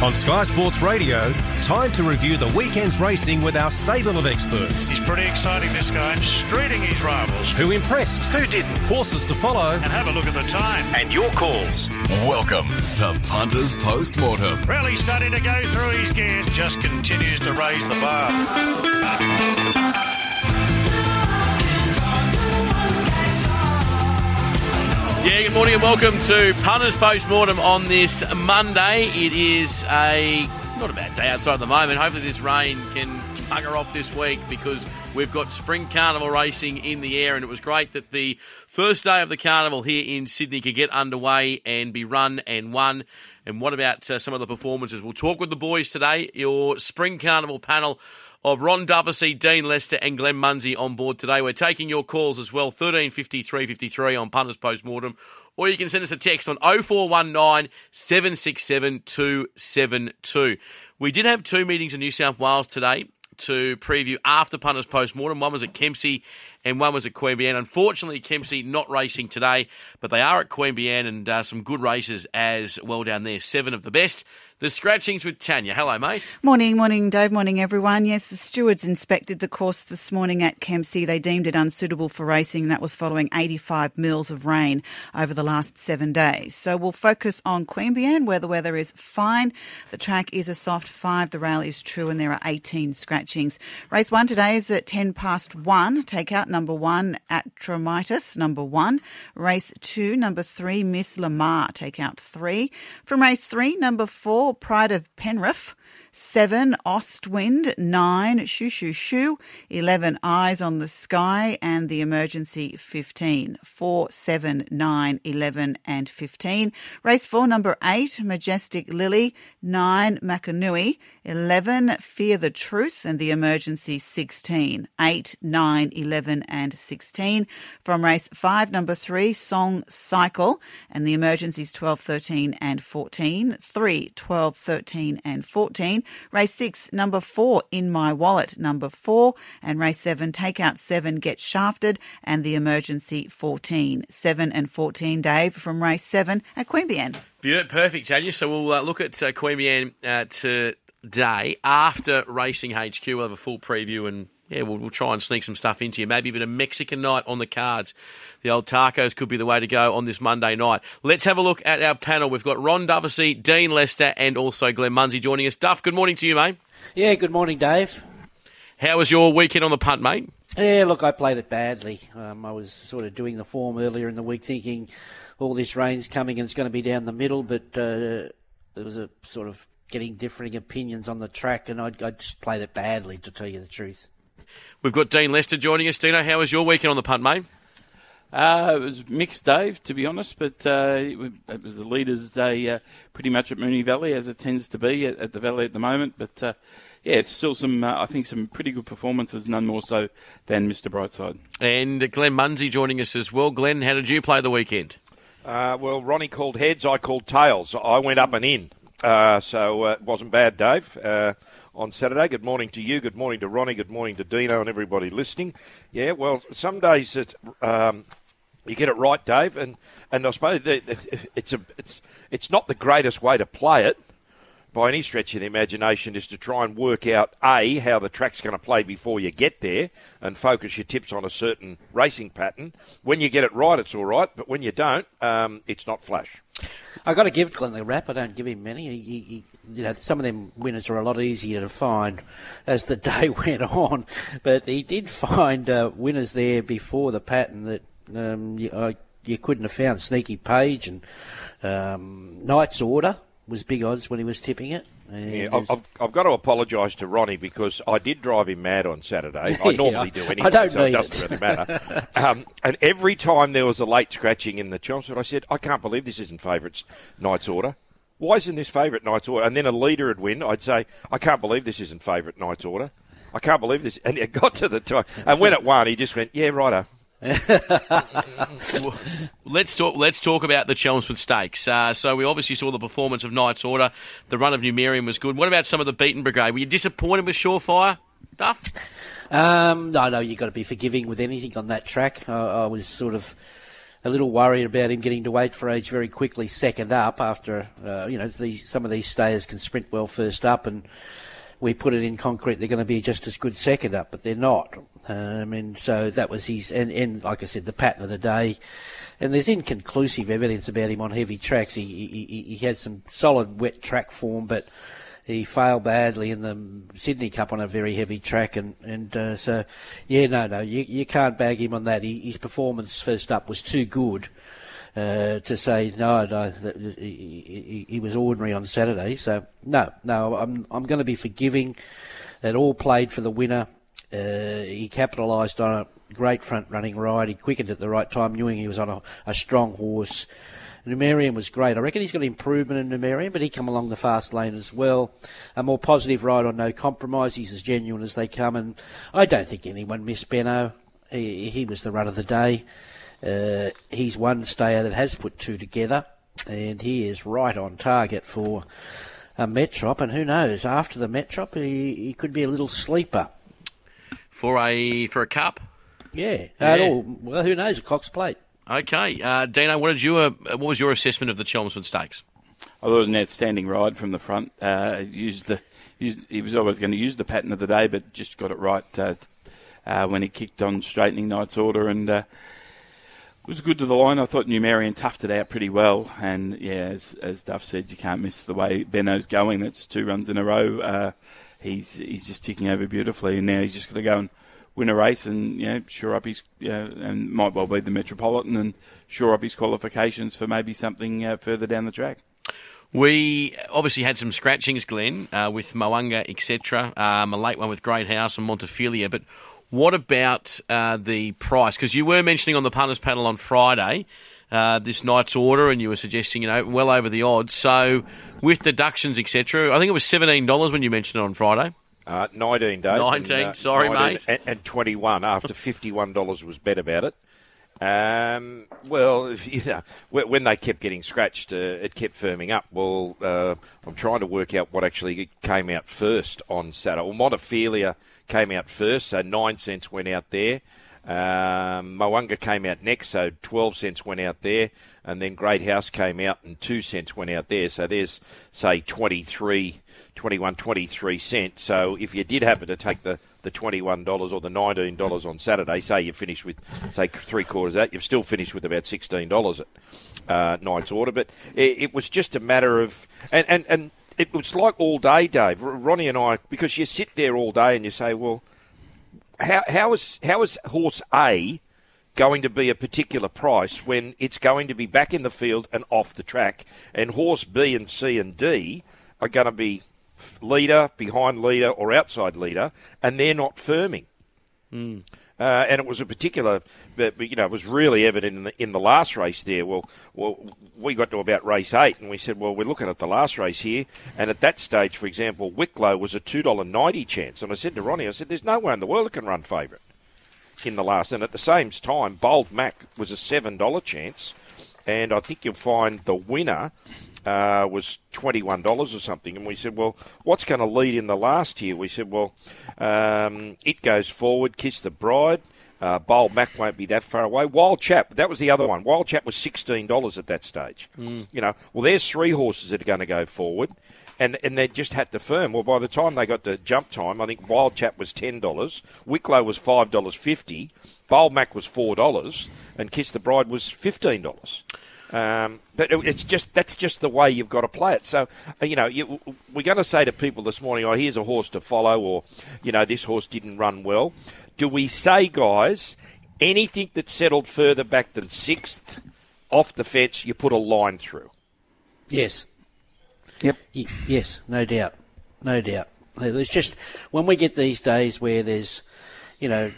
On Sky Sports Radio, time to review the weekend's racing with our stable of experts. He's pretty exciting, this guy. Streeting his rivals. Who impressed? Who didn't? Horses to follow. And have a look at the time. And your calls. Welcome to Punters Postmortem. Really starting to go through his gears. Just continues to raise the bar. Yeah, good morning and welcome to Punters Postmortem on this Monday. It is a not a bad day outside at the moment. Hopefully, this rain can bugger off this week because we've got spring carnival racing in the air, and it was great that the first day of the carnival here in Sydney could get underway and be run and won. And what about uh, some of the performances? We'll talk with the boys today. Your spring carnival panel of Ron Dufficy, Dean Lester, and Glenn Munsie on board today. We're taking your calls as well, 135353 on Punters Postmortem, or you can send us a text on 0419 767 272. We did have two meetings in New South Wales today to preview after Punters Postmortem. One was at Kempsey and one was at Queanbeyan. Unfortunately, Kempsey not racing today, but they are at Queanbeyan and uh, some good races as well down there. Seven of the best. The scratchings with Tanya. Hello, mate. Morning, morning, Dave. Morning, everyone. Yes, the stewards inspected the course this morning at Kempsey. They deemed it unsuitable for racing. That was following 85 mils of rain over the last seven days. So we'll focus on Queanbeyan, where the weather is fine. The track is a soft five. The rail is true, and there are 18 scratchings. Race one today is at 10 past one. Take out number one at Tromitis, number one. Race two, number three, Miss Lamar. Take out three. From race three, number four, Pride of Penrith. Seven, Ostwind. Nine, Shoo Shoo Shoo. Eleven, Eyes on the Sky. And the emergency, 15. Four, seven, nine, eleven, and 15. Race four, number eight, Majestic Lily. Nine, Makanui. 11, Fear the Truth. And the emergency, 16. Eight, nine, 11, and 16. From race five, number three, Song Cycle. And the emergencies, 12, 13, and 14. Three, 12, 13, and 14. Race six, number four, In My Wallet, number four. And race seven, Take Out Seven, Get Shafted, and the emergency 14. Seven and 14, Dave, from race seven at Queanbeyan. Beautiful, perfect, Tanya. So we'll uh, look at uh, Queanbeyan uh, today after Racing HQ. We'll have a full preview and yeah, we'll, we'll try and sneak some stuff into you. Maybe even a Mexican night on the cards. The old tacos could be the way to go on this Monday night. Let's have a look at our panel. We've got Ron Dufficy, Dean Lester, and also Glenn Munsie joining us. Duff, good morning to you, mate. Yeah, good morning, Dave. How was your weekend on the punt, mate? Yeah, look, I played it badly. Um, I was sort of doing the form earlier in the week, thinking all this rain's coming and it's going to be down the middle, but uh, there was a sort of getting differing opinions on the track, and I, I just played it badly, to tell you the truth. We've got Dean Lester joining us. Dino, how was your weekend on the punt, mate? Uh, it was mixed, Dave, to be honest, but uh, it, was the Leaders' Day uh, pretty much at Moonee Valley, as it tends to be at, at the Valley at the moment. But uh, yeah, it's still some, uh, I think, some pretty good performances, none more so than Mr. Brightside. And Glenn Munsie joining us as well. Glenn, how did you play the weekend? Uh, well, Ronnie called heads, I called tails. I went up and in. Uh, so uh, it wasn't bad, Dave. Uh, on Saturday, good morning to you, good morning to Ronnie, good morning to Dino, and everybody listening. Yeah, well, some days it, um, you get it right, Dave, and, and I suppose it's a it's it's not the greatest way to play it by any stretch of the imagination is to try and work out a how the track's going to play before you get there and focus your tips on a certain racing pattern. When you get it right, it's all right, but when you don't, um, it's not flash. I got to give Glenn the rap. I don't give him many. He, he, you know, some of them winners are a lot easier to find as the day went on, but he did find uh, winners there before the pattern that um, you, you, couldn't have found. Sneaky Page and um, Knight's Order was big odds when he was tipping it. Yeah, I've, I've, got to apologise to Ronnie because I did drive him mad on Saturday. I normally do anyway, I don't so it doesn't really matter. um, and every time there was a late scratching in the Chelmsford, I said, I can't believe this isn't favourites Knight's Order. Why isn't this favourite Knight's Order? And then a leader would win. I'd say, I can't believe this isn't favourite Knight's Order. I can't believe this. And it got to the time. And when it won, he just went, yeah, righto. let's talk. Let's talk about the Chelmsford Stakes. Uh, so we obviously saw the performance of Knight's Order. The run of Numerian was good. What about some of the Beaten Brigade? Were you disappointed with Surefire, Duff? Um, no, no. You've got to be forgiving with anything on that track. I, I was sort of a little worried about him getting to weight for age very quickly, second up after uh, you know these, some of these stayers can sprint well first up, and we put it in concrete they're going to be just as good second up, but they're not. Um, and so that was his and, and like I said, the pattern of the day. And there's inconclusive evidence about him on heavy tracks. He he, he had some solid wet track form, but he failed badly in the Sydney Cup on a very heavy track, and and uh, so yeah, no, no, you you can't bag him on that. He, his performance first up was too good. Uh, to say no, no, he, he, was ordinary on Saturday. So no, no, I'm I'm going to be forgiving. That all played for the winner. Uh, he capitalised on a great front running ride. He quickened at the right time, knowing he was on a, a strong horse. Numerian was great. I reckon he's got improvement in Numerian, but he come along the fast lane as well. A more positive ride on no compromise. He's as genuine as they come, and I don't think anyone missed Benno. He, he was the run of the day. Uh, he's one stayer that has put two together, and he is right on target for a Metrop. And who knows, after the Metrop, he, he could be a little sleeper for a for a cup. Yeah, yeah. at all. Well, who knows? A Cox Plate. Okay, uh, Dino, what did you uh, what was your assessment of the Chelmsford Stakes? I thought it was an outstanding ride from the front. Uh, used the used, he was always going to use the pattern of the day, but just got it right uh, uh, when he kicked on straightening Knight's Order and uh, was good to the line. I thought Numerian toughed it out pretty well, and yeah, as, as Duff said, you can't miss the way Benno's going. That's two runs in a row. Uh, he's he's just ticking over beautifully, and now he's just going to go and win a race and you know shore up his you know, and might well be the Metropolitan and shore up his qualifications for maybe something uh, further down the track. We obviously had some scratchings, Glenn, uh, with Moanga, etc. Um, a late one with Great House and Montefilia. But what about uh, the price? Because you were mentioning on the punters panel on Friday uh, this Knight's Order, and you were suggesting you know well over the odds. So with deductions, etc. I think it was seventeen dollars when you mentioned it on Friday. Uh, 19, Dave. 19, and, uh, sorry, 19 mate. And, and 21 after $51 was bet about it. Um, well, you know, when they kept getting scratched, uh, it kept firming up. Well, uh, I'm trying to work out what actually came out first on Saturday. Well, Montefilia came out first, so nine cents went out there. Um, came out next, so 12 cents went out there. And then Great House came out and 2 cents went out there. So there's, say, 23, 21, 23 cents. So if you did happen to take the, the $21 or the $19 on Saturday, say you finished with, say, three quarters that, you've still finished with about $16 at uh, Knight's Order. But it, it was just a matter of, and, and, and it was like all day, Dave. Ronnie and I, because you sit there all day and you say, well, how, how is how is horse A going to be a particular price when it's going to be back in the field and off the track, and horse B and C and D are going to be leader, behind leader, or outside leader, and they're not firming. Mm. Uh, and it was a particular, but, you know, it was really evident in the in the last race there. Well, well, we got to about race eight, and we said, well, we're looking at the last race here, and at that stage, for example, Wicklow was a two dollar ninety chance, and I said to Ronnie, I said, there's no way in the world that can run favourite in the last, and at the same time, Bold Mac was a seven dollar chance, and I think you'll find the winner uh, was $21 or something. And we said, well, what's going to lead in the last year? We said, well, um, it goes forward, Kiss the Bride. Uh, Bold Mac won't be that far away. Wild Chap, that was the other one. Wild Chap was $16 at that stage. Mm. You know, well, there's three horses that are going to go forward. And, and they just had to firm. Well, by the time they got to jump time, I think Wild Chap was $10. Wicklow was $5.50. Bold Mac was $4. And Kiss the Bride was $15. Um, but it's just that's just the way you've got to play it. So, uh, you know, you, we're going to say to people this morning, "Oh, here's a horse to follow," or, you know, this horse didn't run well. Do we say, guys, anything that settled further back than sixth off the fence, you put a line through? Yes. Yep. Y- yes, no doubt, no doubt. There's just when we get these days where there's, you know,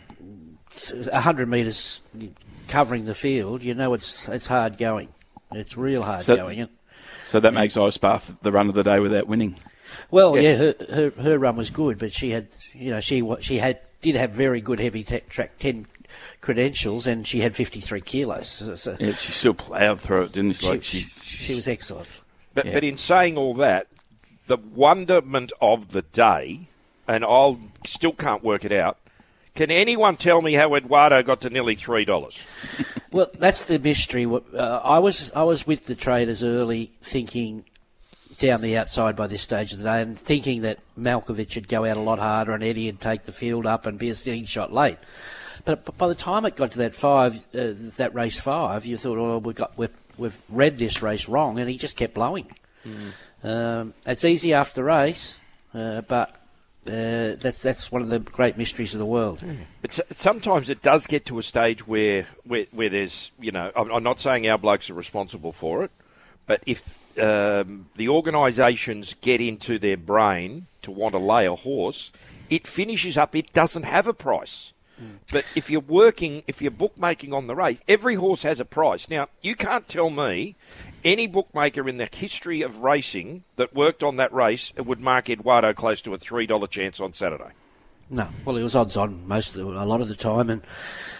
hundred metres covering the field, you know it's it's hard going. It's real hard so, going. So that makes Ice the run of the day without winning. Well, yes. yeah, her, her, her run was good, but she had you know she she had did have very good heavy track ten credentials, and she had fifty three kilos. So, so yeah, she still ploughed through it, didn't she? Like she, she, she was excellent. But yeah. but in saying all that, the wonderment of the day, and I'll still can't work it out. Can anyone tell me how Eduardo got to nearly three dollars? Well, that's the mystery. Uh, I was I was with the traders early, thinking down the outside by this stage of the day, and thinking that Malkovich would go out a lot harder and Eddie would take the field up and be a steady shot late. But, by the time it got to that five, uh, that race five, you thought, oh, we got we've, we've read this race wrong, and he just kept blowing. Um, it's easy after the race, uh, but uh, that's that's one of the great mysteries of the world. It's, sometimes it does get to a stage where, where, where there's, you know, I'm, I'm not saying our blokes are responsible for it, but if um, the organisations get into their brain to want to lay a horse, it finishes up, it doesn't have a price. But if you're working, if you're bookmaking on the race, every horse has a price. Now, you can't tell me any bookmaker in the history of racing that worked on that race would mark Eduardo close to a $3 chance on Saturday. No, well, he was odds on most of the, a lot of the time, and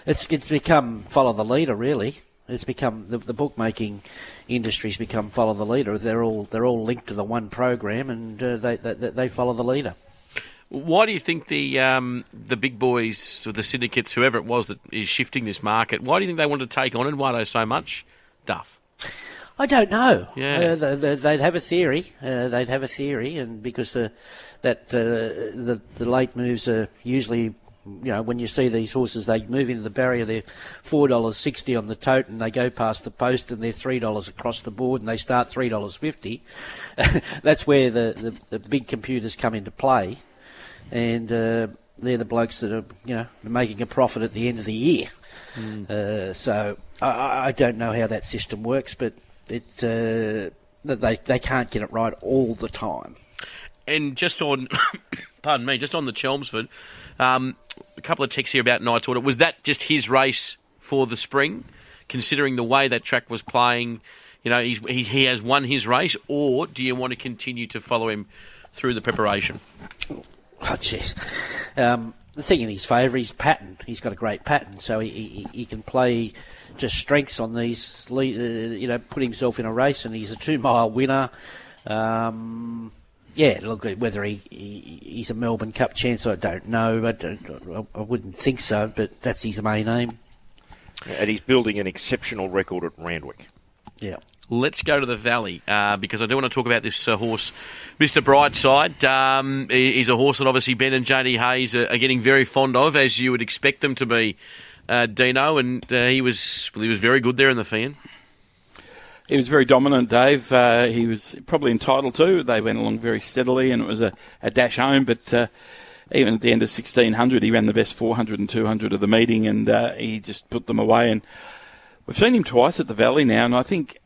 it's it's become follow the leader. Really, it's become the, the bookmaking industry's become follow the leader. They're all they're all linked to the one program, and uh, they, they they follow the leader. Why do you think the um, the big boys or the syndicates, whoever it was that is shifting this market, why do you think they want to take on Eduardo so much? Duff. I don't know. Yeah. Uh, they, they'd have a theory. Uh, they'd have a theory, and because the that uh, the the late moves are usually. You know, when you see these horses, they move into the barrier. They're four dollars sixty on the tote, and they go past the post, and they're three dollars across the board, and they start three dollars fifty. That's where the, the, the big computers come into play, and uh, they're the blokes that are you know making a profit at the end of the year. Uh, so I- I, don't know how that system works, but it uh, they they can't get it right all the time. And just on, pardon me, just on the Chelmsford, um, a couple of texts here about Knight's Order. Was that just his race for the spring, considering the way that track was playing? You know, he's, he, he has won his race, or do you want to continue to follow him through the preparation? Oh, jeez. Um, the thing in his favour is pattern. He's got a great pattern, so he, he, he can play just strengths on these. Uh, you know, put himself in a race, and he's a two mile winner. Um, yeah, look, whether he, he he's a Melbourne Cup chance, I don't know. I, don't, I wouldn't think so, but that's his main aim. And he's building an exceptional record at Randwick. Yeah. Let's go to the Valley uh, because I do want to talk about this uh, horse, Mr. Brightside. Um, he's a horse that obviously Ben and JD Hayes are, are getting very fond of, as you would expect them to be, uh, Dino. And uh, he was well, he was very good there in the Feehan. He was very dominant, Dave. Uh, he was probably entitled to. They went along very steadily, and it was a, a dash home. But uh, even at the end of 1600, he ran the best 400 and 200 of the meeting, and uh, he just put them away. And we've seen him twice at the Valley now, and I think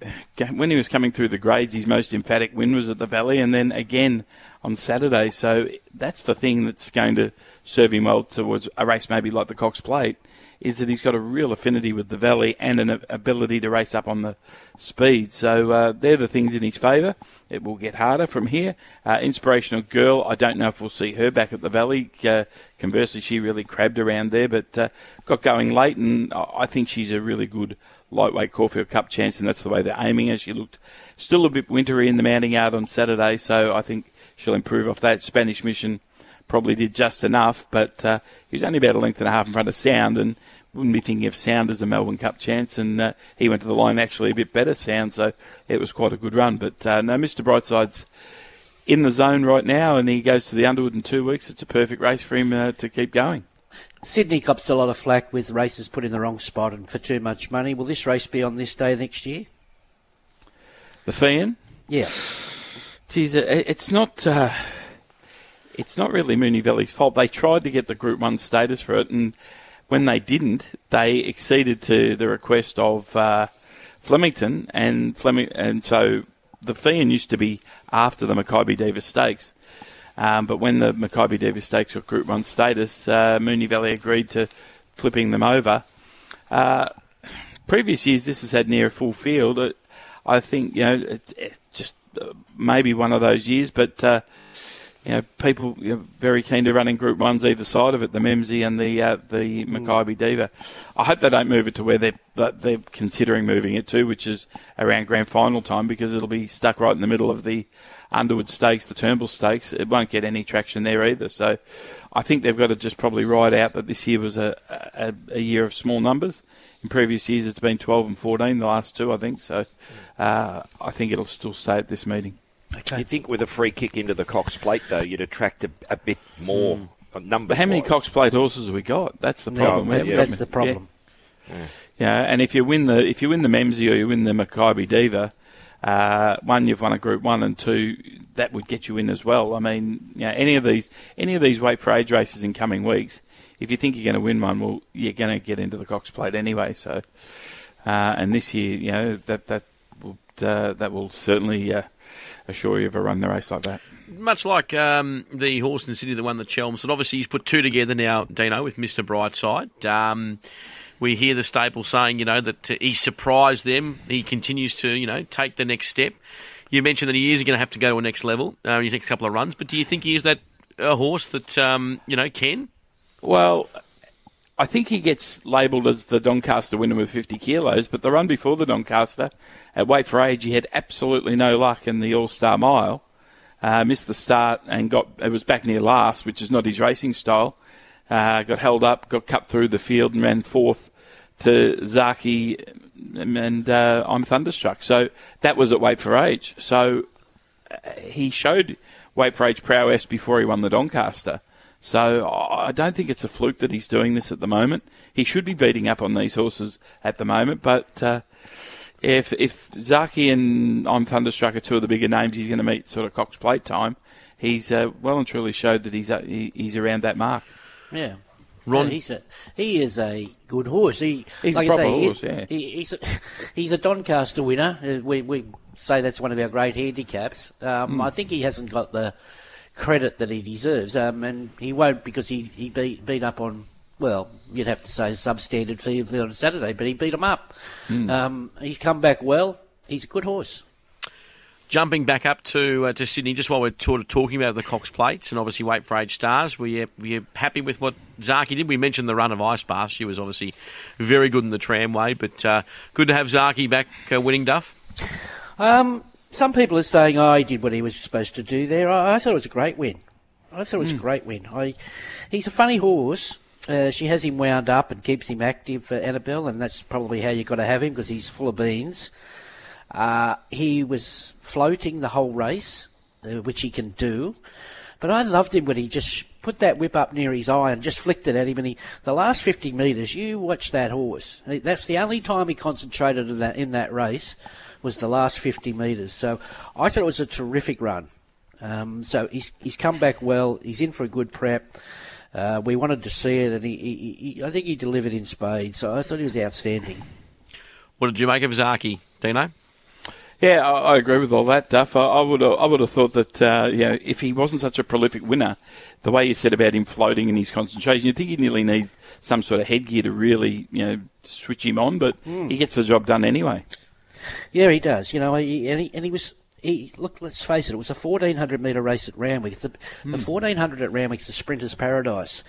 when he was coming through the grades, his most emphatic win was at the Valley, and then again on Saturday. So that's the thing that's going to serve him well towards a race maybe like the Cox Plate is that he's got a real affinity with the valley and an ability to race up on the speed. So uh, they're the things in his favour. It will get harder from here. Uh, inspirational girl. I don't know if we'll see her back at the valley. Uh, conversely, she really crabbed around there, but uh, got going late, and I I think she's a really good lightweight Caulfield Cup chance, and that's the way they're aiming her. She looked still a bit wintry in the mounting yard on Saturday, so I think she'll improve off that. Spanish Mission probably did just enough, but uh, he was only about a length and a half in front of Sound, and wouldn't be thinking of Sound as a Melbourne Cup chance. And uh, he went to the line actually a bit better, Sound, so it was quite a good run. But uh, no, Mr. Brightside's in the zone right now, and he goes to the Underwood in two weeks. It's a perfect race for him uh, to keep going. Sydney cops a lot of flack with races put in the wrong spot and for too much money. Will this race be on this day next year? The Feehan, Yeah. Geez, it's not. Uh, it's not really Moonee Valley's fault. They tried to get the Group One status for it, and when they didn't, they acceded to the request of uh, Flemington, and Fleming, and so the Feehan used to be after the Makybe Diva Stakes. Um, but when the Makybe Diva Stakes got Group One status, uh, Moonee Valley agreed to flipping them over. Uh, previous years, this has had near a full field. Uh, I think you know, it, it just uh, maybe one of those years, but uh, you know, people you know, very keen to run in Group Ones either side of it, the Memsie and the uh, the Makybe Diva. I hope they don't move it to where they're they're considering moving it to, which is around grand final time, because it'll be stuck right in the middle of the Underwood Stakes, the Turnbull Stakes. It won't get any traction there either. So, I think they've got to just probably ride out that this year was a a, a year of small numbers. In previous years, it's been 12 and 14, the last two, I think. So, uh, I think it'll still stay at this meeting. Okay. You'd think with a free kick into the Cox Plate, though, you'd attract a, a bit more mm. numbers. How many Cox Plate horses have we got? That's the problem. Yeah, yeah. That's the problem. Yeah. yeah. yeah, and if you win the if you win the Memsie or you win the Makybe Diva, uh, one you've won a Group One, and two that would get you in as well. I mean, you know, any of these any of these weight for age races in coming weeks, if you think you're going to win one, well, you're going to get into the Cox Plate anyway. So, uh, and this year, you know, that that will uh, that will certainly uh, assure you of a run the race like that. Much like um, the horse in Sydney that won the Chelmsford, obviously he's put two together now, Dino, with Mr. Brightside. Um, we hear the stable saying, you know, that he surprised them. He continues to, you know, take the next step. You mentioned that he is going to have to go to a next level uh, in his next couple of runs, but do you think he is that a horse that, um, you know, can? Well, I think he gets labelled as the Doncaster winner with 50 kilos, but the run before the Doncaster at Weight for Age, he had absolutely no luck in the All Star Mile. Uh, missed the start and got it was back near last, which is not his racing style. Uh, got held up, got cut through the field, and ran fourth to Zaaki and uh, I'm thunderstruck. So that was at Weight for Age. So uh, he showed Weight for Age prowess before he won the Doncaster. So I don't think it's a fluke that he's doing this at the moment. He should be beating up on these horses at the moment, but uh, if if Zaaki and I'm Thunderstruck are two of the bigger names he's going to meet sort of Cox Plate time, he's uh, well and truly showed that he's uh, he, he's around that mark. Yeah. Ron, yeah, he's a, he is a good horse. He, he's like a proper say, horse. yeah. He, he's a, he's a Doncaster winner. Uh, we we say that's one of our great handicaps. Um, mm. I think he hasn't got the credit that he deserves. Um, and he won't because he, he beat, beat up on, well, you'd have to say substandard fields on Saturday, but he beat him up. Mm. Um, he's come back well. He's a good horse. Jumping back up to uh, to Sydney, just while we're sort of talking about the Cox plates and obviously Weight for Age stars, were you, were you happy with what Zaaki did? We mentioned the run of Ice Bath. She was obviously very good in the tramway, but uh, good to have Zaaki back uh, winning Duff. Um, some people are saying, oh, he did what he was supposed to do there. I, I thought it was a great win. I thought it was mm. a hmm. great win. I, he's a funny horse. Uh, she has him wound up and keeps him active for Annabel, and that's probably how you've got to have him because he's full of beans. Uh, he was floating the whole race, uh, which he can do. But I loved him when he just put that whip up near his eye and just flicked it at him. And he, the last 50 metres, you watch that horse. That's the only time he concentrated in that, in that race was the last 50 metres. So I thought it was a terrific run. Um, so he's, he's come back well. He's in for a good prep. Uh, we wanted to see it, and he, he, he, I think he delivered in spades. So I thought he was outstanding. What did you make of Zaaki, Dino? Yeah, I, I, agree with all that, Duff. I, I would have, I would have thought that uh, you know, if he wasn't such a prolific winner, the way you said about him floating and his concentration, you'd think he nearly need some sort of headgear to really you know switch him on. But mm. he gets the job done anyway. Yeah, he does. You know, he, and, he, and he was. He, look, let's face it. It was a 1400 metre race at Randwick. The, mm. the 1400 at Randwick's the sprinter's paradise,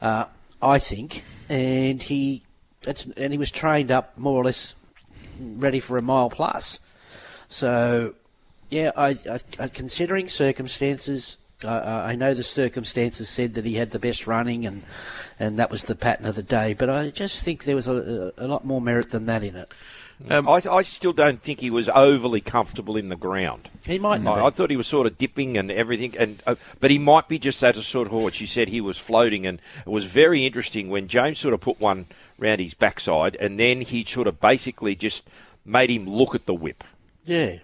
uh, I think. And he, and he was trained up more or less ready for a mile plus. So, yeah, I, I, I considering circumstances, uh, I know the circumstances said that he had the best running and and that was the pattern of the day. But I just think there was a, a lot more merit than that in it. Um, I, I, still don't think he was overly comfortable in the ground. He might not. I, I thought he was sort of dipping and everything, and uh, but he might be just that a sort of horse. You said he was floating, and it was very interesting when James sort of put one round his backside, and then he sort of basically just made him look at the whip. Yeah.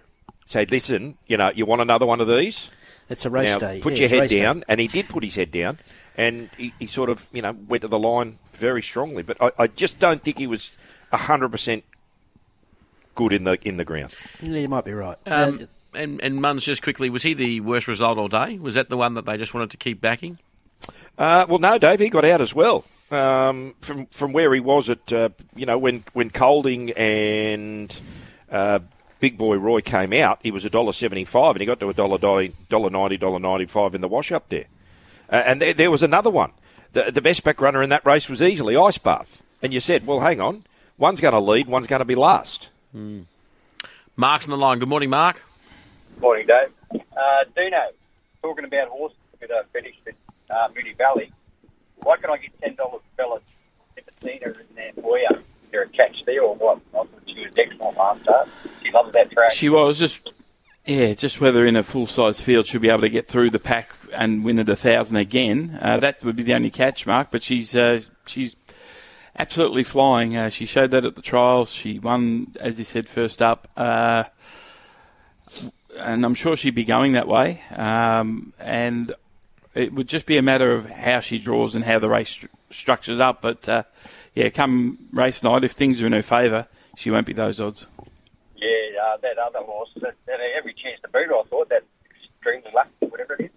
Say, listen, you know, you want another one of these? It's a race now, day. Put yeah, your head down, day. and he did put his head down, and he, he, sort of, you know, went to the line very strongly. But I, I just don't think he was hundred percent good in the in the ground. Yeah, you might be right. Um, uh, and and Munns, just quickly, was he the worst result all day? Was that the one that they just wanted to keep backing? Uh, well, no, Dave. He got out as well um, from from where he was at. Uh, you know, when when Colding and uh, Big Boy Roy came out, he was a dollar seventy-five, and he got to a dollar dollar ninety, dollar ninety-five in the wash up there. Uh, and there, there was another one. The, the best back runner in that race was easily Ice Bath. And you said, well, hang on, one's going to lead, one's going to be last. Mark's on the line. Good morning, Mark. Morning, Dave. Uh, Dino, talking about horses that are finished at uh, Moonee Valley. Why can I get ten dollars, fellas? Nipotina in there for you. Is there a catch there or what? She was excellent last start. She loves that track. She was just, yeah, just whether in a full size field she'll be able to get through the pack and win at a thousand again. Uh, that would be the only catch, Mark. But she's uh, she's absolutely flying. Uh, she showed that at the trials. She won, as you said, first up. Uh, and I'm sure she'd be going that way. Um, and it would just be a matter of how she draws and how the race stru- structures up. But uh, yeah, come race night, if things are in her favour, she won't be those odds. Yeah, uh, that other horse that, that every chance to her. I thought that extremely lucky, whatever it is,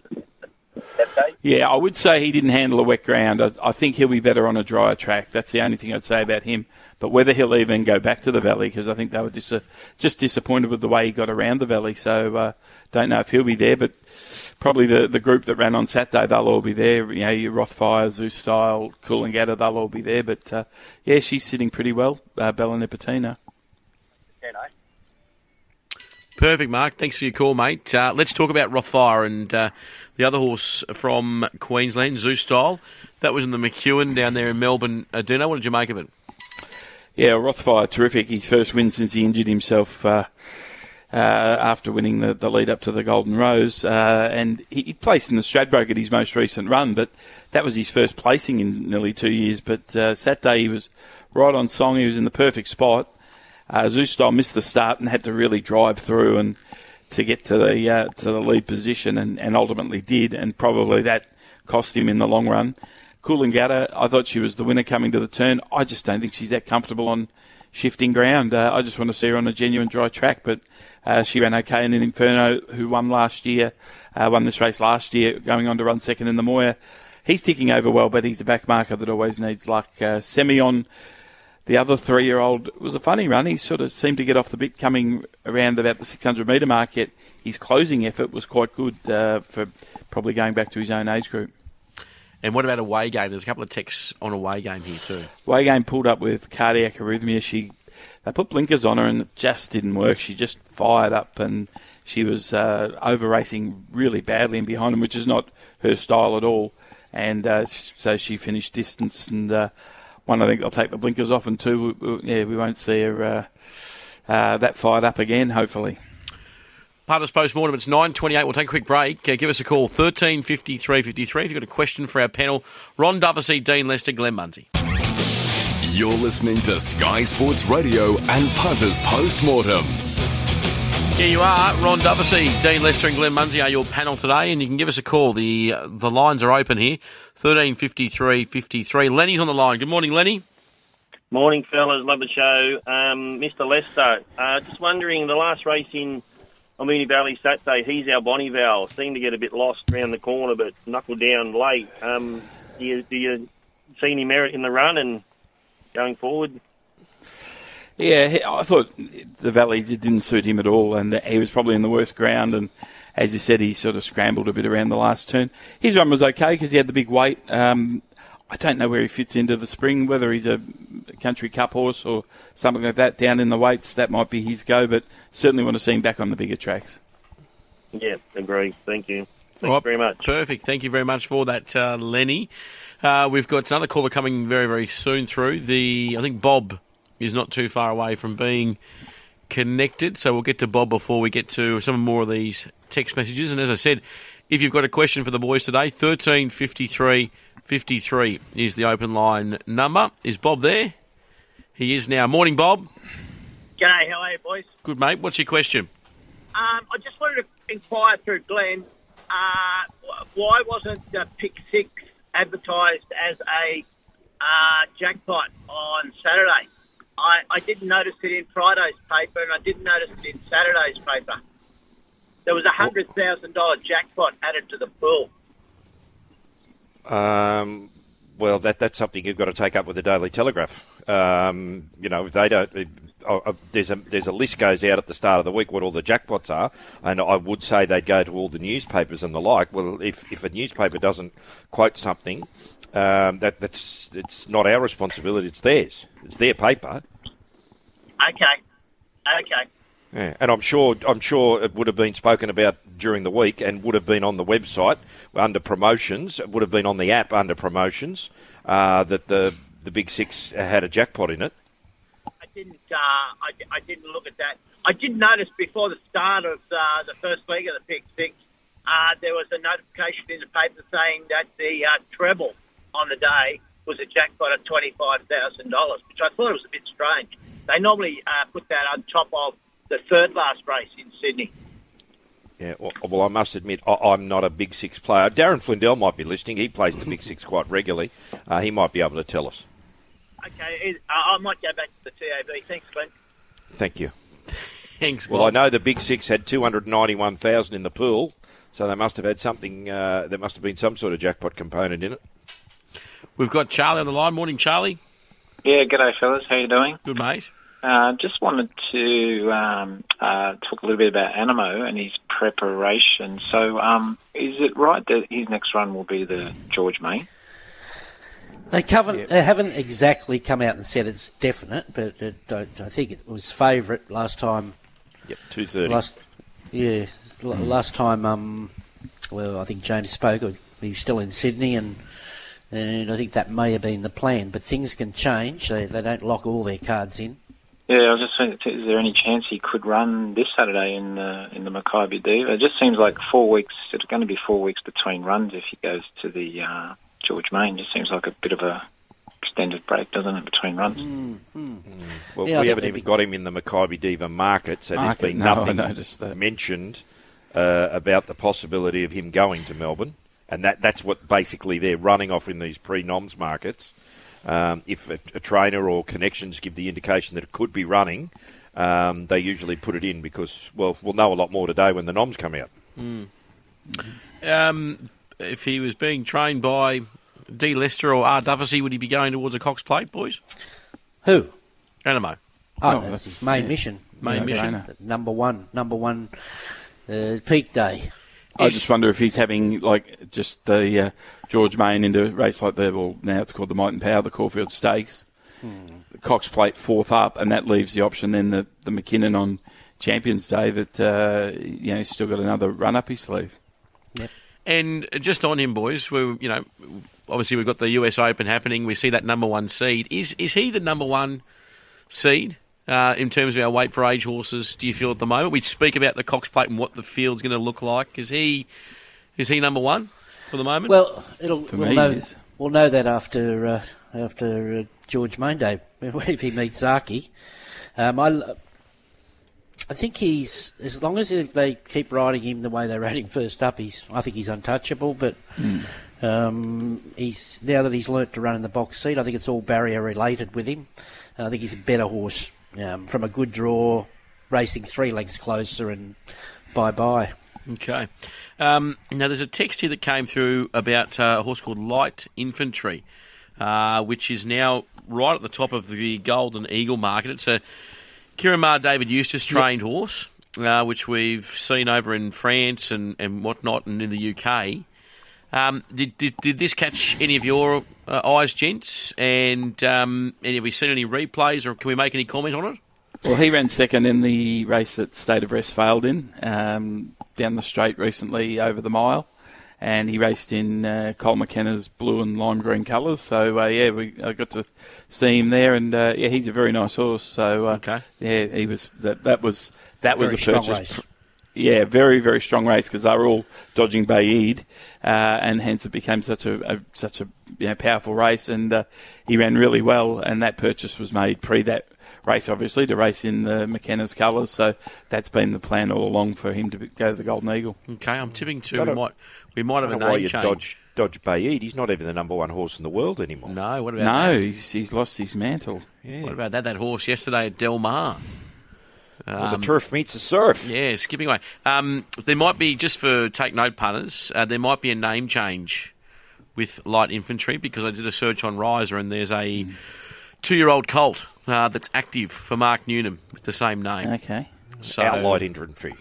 that day. Yeah, I would say he didn't handle a wet ground. I, I think he'll be better on a drier track. That's the only thing I'd say about him. But whether he'll even go back to the valley, because I think they were dis- just disappointed with the way he got around the valley. So uh, don't know if he'll be there, but probably the, the group that ran on Saturday, they'll all be there. You know, your Rothfire, Zoustyle, Coolangatta, they'll all be there. But uh, yeah, she's sitting pretty well, uh, Bella Nipotina. You know. Perfect, Mark. Thanks for your call, mate. Uh, let's talk about Rothfire and uh, the other horse from Queensland, Zoustyle. That was in the McEwen down there in Melbourne. Uh, Dino, what did you make of it? Yeah, Rothfire, terrific. His first win since he injured himself uh, uh, after winning the, the lead up to the Golden Rose. Uh, and he, he placed in the Stradbroke at his most recent run, but that was his first placing in nearly two years. But uh, Saturday he was right on song. He was in the perfect spot. Uh, Zoustyle missed the start and had to really drive through and to get to the uh, to the lead position, and, and ultimately did, and probably that cost him in the long run. Coolangatta, I thought she was the winner coming to the turn. I just don't think she's that comfortable on shifting ground. Uh, I just want to see her on a genuine dry track, but uh, she ran okay. And then Inferno, who won last year, uh, won this race last year, going on to run second in the Moir. He's ticking over well, but he's a back marker that always needs luck. Uh, Semyon, the other three-year-old, was a funny run. He sort of seemed to get off the bit coming around about the 600 metre mark, yet his closing effort was quite good uh, for probably going back to his own age group. And what about away game? There's a couple of texts on away game here too. Way game pulled up with cardiac arrhythmia. She they put blinkers on her and it just didn't work. She just fired up and she was uh, over racing really badly and behind him, which is not her style at all. And uh, so she finished distance and uh, one I think they'll take the blinkers off and two we- we- yeah we won't see her uh, uh, that fired up again. Hopefully. Punters post mortem. It's nine twenty-eight. We'll take a quick break. Uh, give us a call thirteen fifty three fifty three. If you've got a question for our panel, Ron Duffy, Dean Lester, Glenn Munsie. You're listening to Sky Sports Radio and Punters Post Mortem. Here you are, Ron Duffy, Dean Lester, and Glenn Munsie are your panel today, and you can give us a call. the uh, The lines are open here. Thirteen fifty three fifty three. Lenny's on the line. Good morning, Lenny. Morning, fellas. Love the show. Um, Mr. Lester, uh, just wondering, the last race in Moonee Valley Saturday, he's our Bonnie Val. Seemed to get a bit lost around the corner, but knuckled down late. Um, do, you, do you see any merit in the run and going forward? Yeah, I thought the valley didn't suit him at all, and he was probably in the worst ground. And as you said, he sort of scrambled a bit around the last turn. His run was okay because he had the big weight. Um, I don't know where he fits into the spring, whether he's a country cup horse or something like that. Down in the weights, that might be his go, but certainly want to see him back on the bigger tracks. Yeah, agree. Thank you. Thank All right, you very much. Perfect. Thank you very much for that, uh, Lenny. Uh, we've got another caller coming very, very soon through. The I think Bob is not too far away from being connected, so we'll get to Bob before we get to some more of these text messages. And as I said, if you've got a question for the boys today, thirteen fifty three fifty three is the open line number. Is Bob there? He is now. Morning, Bob. G'day, how are you, boys? Good mate. What's your question? Um, I just wanted to inquire through Glenn, uh, why wasn't uh, Pick Six advertised as a uh, jackpot on Saturday? I, I didn't notice it in Friday's paper, and I didn't notice it in Saturday's paper. There was a hundred thousand dollar jackpot added to the pool. Um, well, that that's something you've got to take up with the Daily Telegraph. Um, you know, if they don't, uh, uh, there's a there's a list goes out at the start of the week what all the jackpots are, and I would say they'd go to all the newspapers and the like. Well, if if a newspaper doesn't quote something, um, that that's it's not our responsibility; it's theirs. It's their paper. Okay. Okay. Yeah, and I'm sure I'm sure it would have been spoken about during the week and would have been on the website under promotions. It would have been on the app under promotions uh, that the the Big Six had a jackpot in it. I didn't. Uh, I, I didn't look at that. I did notice before the start of uh, the first leg of the Big Six, uh, there was a notification in the paper saying that the uh, treble on the day was a jackpot of twenty five thousand dollars, which I thought was a bit strange. They normally uh, put that on top of the third last race in Sydney. Yeah, well, well, I must admit, I, I'm not a Big Six player. Darren Flindell might be listening. He plays the Big Six quite regularly. Uh, he might be able to tell us. Okay, I might go back to the TAB. Thanks, Glenn. Thank you. Thanks, Well, I know the Big Six had 291,000 in the pool, so they must have had something. Uh, there must have been some sort of jackpot component in it. We've got Charlie on the line. Morning, Charlie. Yeah, g'day fellas. How you doing? Good, mate. Uh, just wanted to um, uh, talk a little bit about Anamoe and his preparation. So, um, is it right that his next run will be the George Main? They, haven't, they haven't exactly come out and said it's definite, but it, I, I think it was favourite last time. Yep, two thirty. Last, yeah, l- last time. Um, well, I think James spoke. He's still in Sydney, and and I think that may have been the plan. But things can change. They they don't lock all their cards in. Yeah, I was just thinking, is there any chance he could run this Saturday in the in the Makybe Diva? It just seems like four weeks. It's going to be four weeks between runs if he goes to the uh, George Main. Just seems like a bit of a extended break, doesn't it, between runs? Well, Yeah, we haven't even be- got him in the Makybe Diva market, so Market, there's been no, nothing noticed that. mentioned uh, about the possibility of him going to Melbourne, and that that's what basically they're running off in these pre-noms markets. Um, if a, a trainer or connections give the indication that it could be running, um, they usually put it in because, well, we'll know a lot more today when the noms come out. Um, if he was being trained by D. Lester or R. Duffy, would he be going towards a Cox Plate, boys? Who? Anamoe. Oh, Oh, that's that's- his main yeah. mission. Main Yeah, mission. Number one. Number one. Uh, peak day. I just wonder if he's having like just the uh, George Main into a race like the well now it's called the Might and Power, the Caulfield Stakes. The Cox Plate fourth up, and that leaves the option then the the McKinnon on Champions Day that uh, you know he's still got another run up his sleeve. Yep. And just on him, boys, we you know obviously we've got the US Open happening. We see that number one seed. Is is he the number one seed uh, in terms of our weight for age horses? Do you feel at the moment? We speak about the Cox Plate and what the field's going to look like. Is he is he number one for the moment? Well, it'll For we'll me, know it is. we'll know that after uh, after uh, George Main Day if he meets Zaaki. Um, I I think he's as long as they keep riding him the way they rode him first up, he's I think he's untouchable. But um, he's now that he's learnt to run in the box seat, I think it's all barrier related with him. I think he's a better horse um, from a good draw, racing three legs closer, and bye bye. Okay. Um, now, there's a text here that came through about uh, a horse called Light Infantry, uh, which is now right at the top of the Golden Eagle market. It's a Ciaron Maher David Eustace trained horse, uh, which we've seen over in France and, and whatnot and in the UK. Um, did, did, did this catch any of your uh, eyes, gents? And, um, and have we seen any replays or can we make any comment on it? Well, he ran second in the race that State of Rest failed in um, down the straight recently over the mile, and he raced in uh, Cole McKenna's blue and lime green colours. So uh, yeah, we I got to see him there, and uh, yeah, he's a very nice horse. So uh, Okay. yeah, he was that that was that was a strong purchase. Race. Yeah, very very strong race because they were all dodging Baaeed, uh, and hence it became such a, a such a you know, powerful race. And uh, he ran really well, and that purchase was made pre that race, obviously, to race in the McKenna's colours. So that's been the plan all along for him to go to the Golden Eagle. Okay, I'm tipping two. Don't We might, we might have a don't why name you change. dodge dodge Baaeed. He's not even the number one horse in the world anymore. No, what about No, that? he's, he's lost his mantle. What about that? That horse yesterday at Del Mar. Well, the turf meets the surf. Yeah, skipping away. Um, there might be just for take note punters. Uh, there might be a name change with light infantry because I did a search on Riser and there's a two-year-old colt uh, that's active for Mark Newnham with the same name. Okay. So Our light infantry.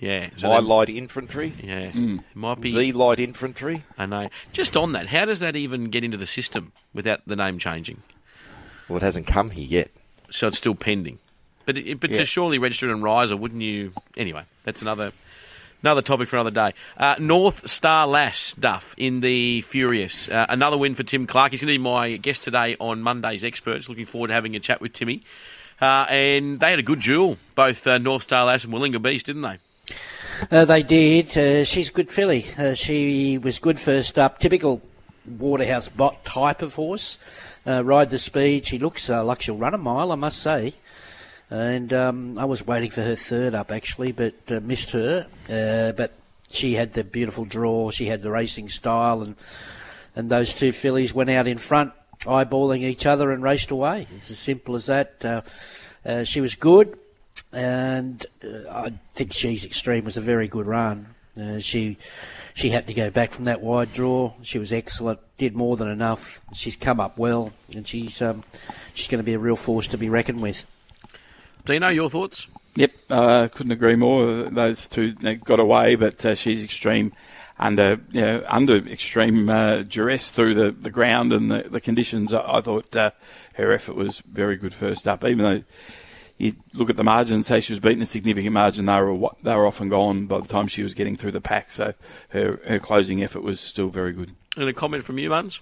Yeah. so My then- light infantry. Yeah. Mm. Might be The light infantry. I know. Just on that, how does that even get into the system without the name changing? Well, it hasn't come here yet. So it's still pending. But it, but Yeah. to surely register it in Riser, wouldn't you? Anyway, that's another another topic for another day. Uh, North Star Lass Duff in the Furious. Uh, another win for Tim Clark. He's going to be my guest today on Monday's Experts. Looking forward to having a chat with Timmy. Uh, and they had a good duel, both uh, North Star Lass and Willinga Beast, didn't they? Uh, they did. Uh, she's a good filly. Uh, she was good first up. Typical Waterhouse Bott type of horse. Uh, ride the speed. She looks uh, like she'll run a mile, I must say. And um, I was waiting for her third up actually, but uh, missed her. Uh, but she had the beautiful draw. She had the racing style, and and those two fillies went out in front, eyeballing each other and raced away. It's as simple as that. Uh, uh, she was good and uh, I think she's extreme was a very good run. Uh, she she had to go back from that wide draw. She was excellent, did more than enough. She's come up well, and she's um, she's going to be a real force to be reckoned with. Dino, your thoughts? Yep, uh, couldn't agree more. Those two they got away, but uh, she's extreme under you know, under extreme uh, duress through the, the ground and the, the conditions. I, I thought uh, her effort was very good first up, even though you look at the margin and say she was beaten a significant margin. They were they were off and gone by the time she was getting through the pack. So her her closing effort was still very good. And a comment from you, Muns?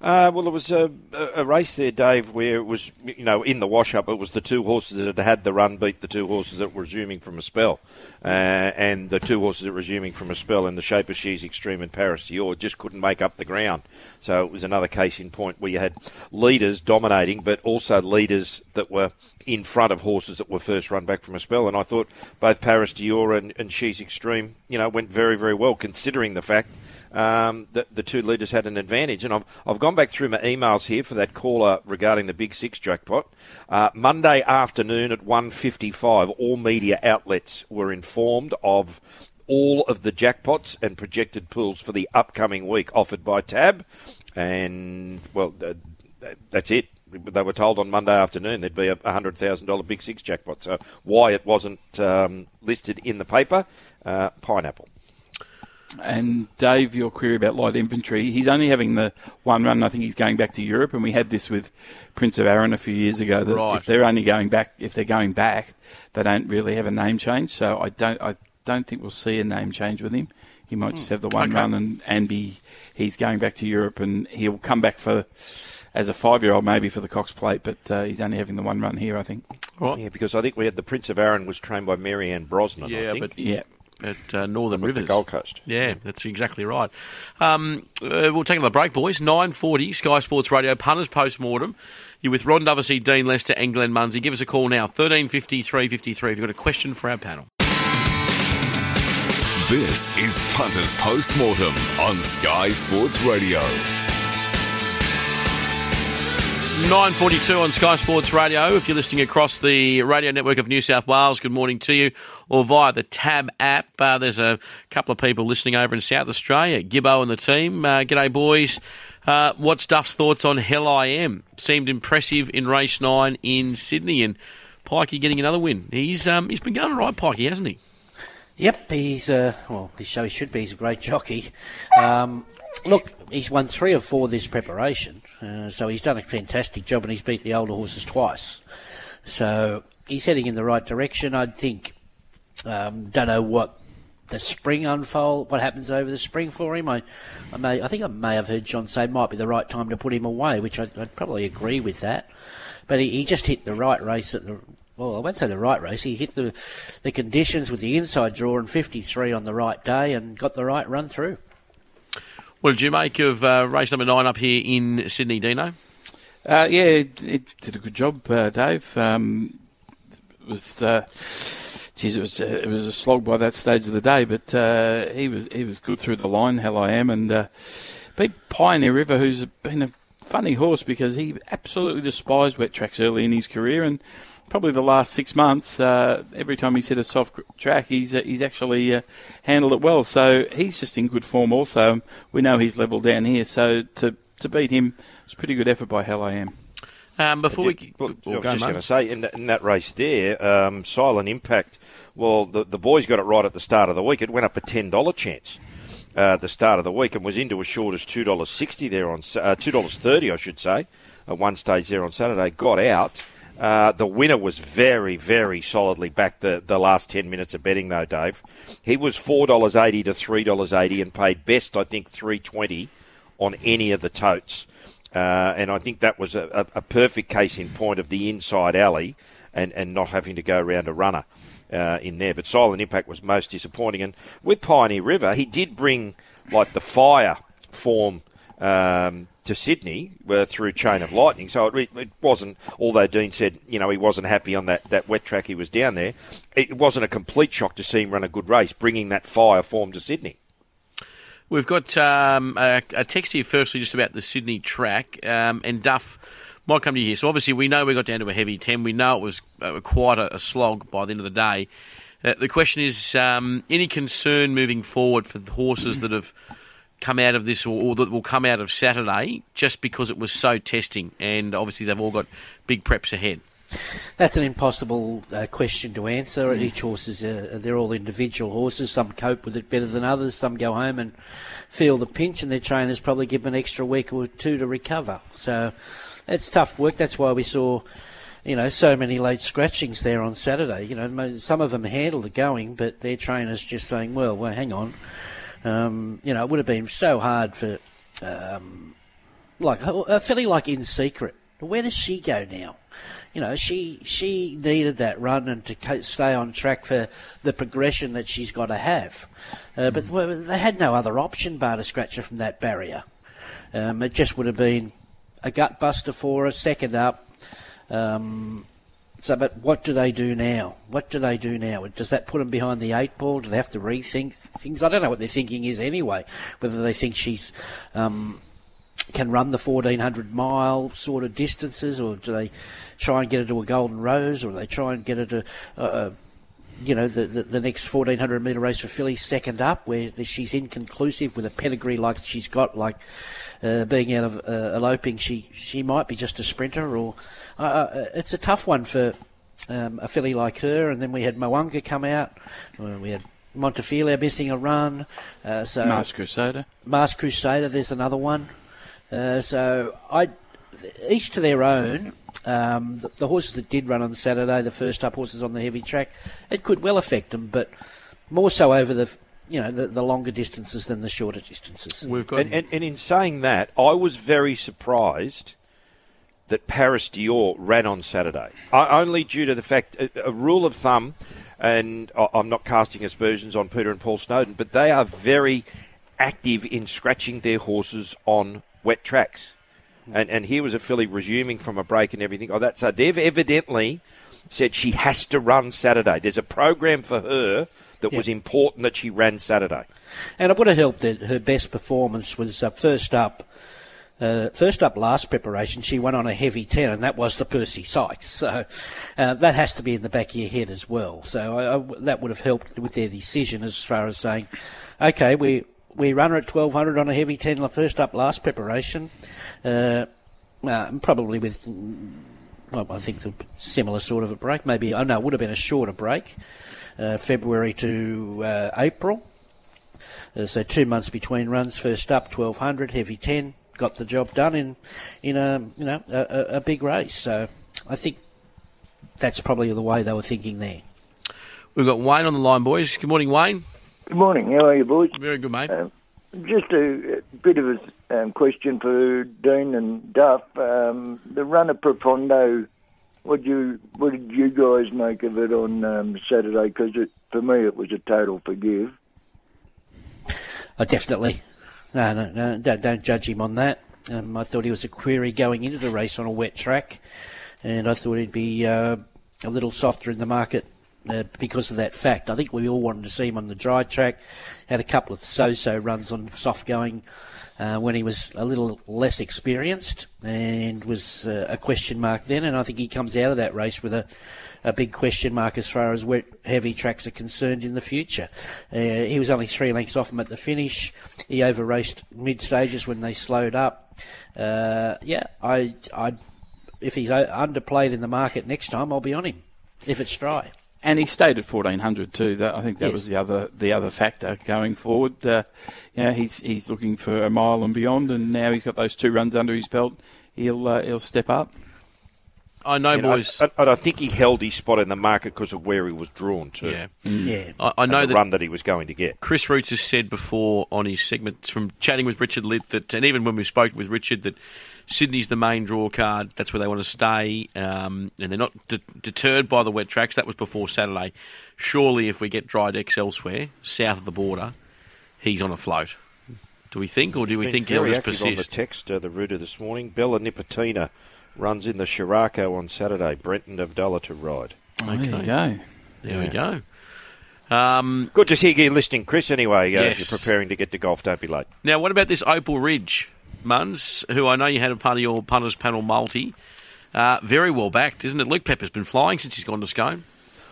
Uh, well, it was a, a a race there, Dave, where it was, you know, in the wash-up, it was the two horses that had had the run beat the two horses that were resuming from a spell. Uh, and the two horses that were resuming from a spell in the shape of She's Extreme and Paris Dior just couldn't make up the ground. So it was another case in point where you had leaders dominating, but also leaders that were in front of horses that were first run back from a spell. And I thought both Paris Dior and, and She's Extreme, you know, went very, very well, considering the fact um, that the two leaders had an advantage. And I've, I've gone back through my emails here for that caller regarding the Big Six jackpot. Uh, Monday afternoon at 1.55, all media outlets were informed of all of the jackpots and projected pools for the upcoming week offered by Tab. And, well, th- th- that's it. They were told on Monday afternoon there'd be a $100,000 Big Six jackpot. So why it wasn't um, listed in the paper, uh, pineapple. And Dave, your query about light infantry, he's only having the one run. I think he's going back to Europe, and we had this with Prince of Arran a few years ago. That Right. if they're only going back, if they're going back, they don't really have a name change. So I don't, I don't think we'll see a name change with him. He might just have the one Okay. run and, and be he's going back to Europe, and he'll come back for as a five year old maybe for the Cox Plate, but uh, he's only having the one run here, I think. Right. Yeah, because I think we had the Prince of Arran was trained by Marianne Brosnan. I Yeah, think. but Yeah. At uh, Northern With the Rivers, Gold Coast. Yeah, that's exactly right. Um, uh, we'll take another break, boys. Nine forty, Sky Sports Radio, punters post mortem. You're with Ron Dufficy, Dean Lester, and Glenn Munsie. Give us a call now, thirteen fifty three fifty three. If you've got a question for our panel. This is Punters Postmortem on Sky Sports Radio. 9.42 on Sky Sports Radio. If you're listening across the radio network of New South Wales, good morning to you. Or via the Tab app. Uh, there's a couple of people listening over in South Australia. Gibbo and the team. Uh, g'day, boys. Uh, what's Duff's thoughts on Hell I Am? Seemed impressive in race nine in Sydney. And Pikey getting another win. He's um, he's been going all right, Pikey, hasn't he? Yep, he's uh, well, he should be. He's a great jockey. Um, look, he's won three or four this preparation, uh, so he's done a fantastic job, and he's beat the older horses twice. So he's heading in the right direction. I think. Um, don't know what the spring unfold, what happens over the spring for him. I, I may, I think I may have heard John say might be the right time to put him away, which I'd, I'd probably agree with that. But he, he just hit the right race at the. Well, I won't say the right race. He hit the the conditions with the inside draw and 53 on the right day and got the right run through. What did you make of uh, race number nine up here in Sydney, Dino? Uh, yeah, it, it did a good job, uh, Dave. Um, it was, uh, geez, it was uh, it was a slog by that stage of the day, but uh, he was he was good through the line. Hell, I am, and beat Pioneer River, who's been a funny horse because he absolutely despised wet tracks early in his career, and probably the last six months, uh, every time he's hit a soft track, he's uh, he's actually uh, handled it well. So he's just in good form. Also, we know he's level down here. So to to beat him was a pretty good effort by Hell I Am. Um, before we, Well, we'll I was just going to say, in, that- in that race there, um, Silent Impact, well, the, the boys got it right at the start of the week. It went up a $10 chance uh, at the start of the week and was into as short as $2.60 there on, uh, $2.30, I should say, at one stage there on Saturday. Got out. Uh, the winner was very, very solidly back the, the last 10 minutes of betting, though, Dave. He was $4.80 to $3.80 and paid best, I think, 320 on any of the totes. Uh, and I think that was a, a, perfect case in point of the inside alley and, and not having to go around a runner uh, in there. But Silent Impact was most disappointing. And with Pioneer River, he did bring like the fire form um, to Sydney uh, through Chain of Lightning. So it, it wasn't, although Dean said, you know, he wasn't happy on that, that wet track he was down there, it wasn't a complete shock to see him run a good race, bringing that fire form to Sydney. We've got um, a, a text here, firstly, just about the Sydney track. Um, and Duff might come to you here. So, obviously, we know we got down to a heavy 10. We know it was uh, quite a, a slog by the end of the day. Uh, the question is um, any concern moving forward for the horses that have come out of this or, or that will come out of Saturday just because it was so testing? And obviously, they've all got big preps ahead. That's an impossible uh, question to answer. Each horse is uh, they're all individual horses. Some cope with it better than others. Some go home and feel the pinch, and their trainers probably give them an extra week or two to recover. So it's tough work. That's why we saw, you know, so many late scratchings there on Saturday. You know, some of them handled it going, but their trainers just saying, "Well, well, hang on." Um, you know, it would have been so hard for, um, like a filly like In Secret. Where does she go now? You know, she she needed that run and to stay on track for the progression that she's got to have. Uh, but well, they had no other option bar to scratch her from that barrier. Um, it just would have been a gut buster for her, second up. Um, so, but what do they do now? What do they do now? Does that put them behind the eight ball? Do they have to rethink things? I don't know what their thinking is anyway. Whether they think she's um, can run the 1400 mile sort of distances, or do they try and get her to a golden rose, or do they try and get her to, uh, uh, you know, the, the, the next 1400 metre race for Philly second up, where she's inconclusive with a pedigree like she's got, like uh, being out of uh, eloping, she she might be just a sprinter, or uh, uh, it's a tough one for um, a filly like her. And then we had Moanga come out, uh, we had Montefiore missing a run, uh, so Mars Crusader. Mars Crusader, there's another one. Uh, so I, each to their own. Um, the, the horses that did run on Saturday, the first up horses on the heavy track, it could well affect them, but more so over the you know the, the longer distances than the shorter distances. We've got And, and, and in saying that, I was very surprised that Paris Dior ran on Saturday. I, only due to the fact, a, a rule of thumb, and I- I'm not casting aspersions on Peter and Paul Snowden, but they are very active in scratching their horses on wet tracks. And, and here was a filly resuming from a break and everything. Oh, that so they've evidently said she has to run Saturday. There's a program for her that was important that she ran Saturday. And it would have helped that her best performance was uh, first up. Uh, first up last preparation, she went on a heavy 10, and that was the Percy Sykes. So uh, that has to be in the back of your head as well. So I, I, that would have helped with their decision as far as saying, okay, we, we run her at 1200 on a heavy 10, the first up last preparation. Uh, uh, probably with, well, I think the similar sort of a break. Maybe, I know it would have been a shorter break, uh, February to uh, April. Uh, so two months between runs. First up, 1200, heavy 10. Got the job done in, in a, you know, a- a big race. So I think that's probably the way they were thinking there. We've got Wayne on the line, boys. Good morning, Wayne. Good morning. How are you, boys? Very good, mate. Um, just a, a bit of a um, question for Dean and Duff. Um, the run of Profondo, what you what did you guys make of it on um, Saturday? Because for me, it was a total forgive. Oh, definitely. No, no, no, don't, don't judge him on that. Um, I thought he was a query going into the race on a wet track, and I thought he'd be uh, a little softer in the market uh, because of that fact. I think we all wanted to see him on the dry track. Had a couple of so-so runs on soft going uh, when he was a little less experienced and was uh, a question mark then. And I think he comes out of that race with a, a big question mark as far as wet, heavy tracks are concerned in the future. Uh, he was only three lengths off him at the finish. He over raced mid stages when they slowed up. Uh, yeah, I, I, if he's underplayed in the market next time, I'll be on him if it's dry. And he stayed at fourteen hundred too. That, I think that Yes. was the other the other factor going forward. Uh, you know, he's he's looking for a mile and beyond, and now he's got those two runs under his belt. He'll uh, he'll step up. I know, You know, boys. I, I, I think he held his spot in the market because of where he was drawn to. Yeah. Yeah. I, I know the that run that he was going to get. Chris Roots has said before on his segments from chatting with Richard Litt that, and even when we spoke with Richard, that Sydney's the main draw card. That's where they want to stay, um, and they're not de- deterred by the wet tracks. That was before Saturday. Surely, if we get dry decks elsewhere, south of the border, he's on a float. Do we think, or do we Been think he'll just active on the text, uh, the router this morning. Bella Nipotina runs in the Sheraco on Saturday. Brenton Avdulla to ride. Okay. there you go. There we go. Um, Good to see you listening, Chris. Anyway, uh, Yes. if you're preparing to get to golf, don't be late. Now, what about this Opal Ridge, Muns, who I know you had a part of your punters panel multi? Uh, very well backed, isn't it? Luke Pepper's been flying since he's gone to Scone.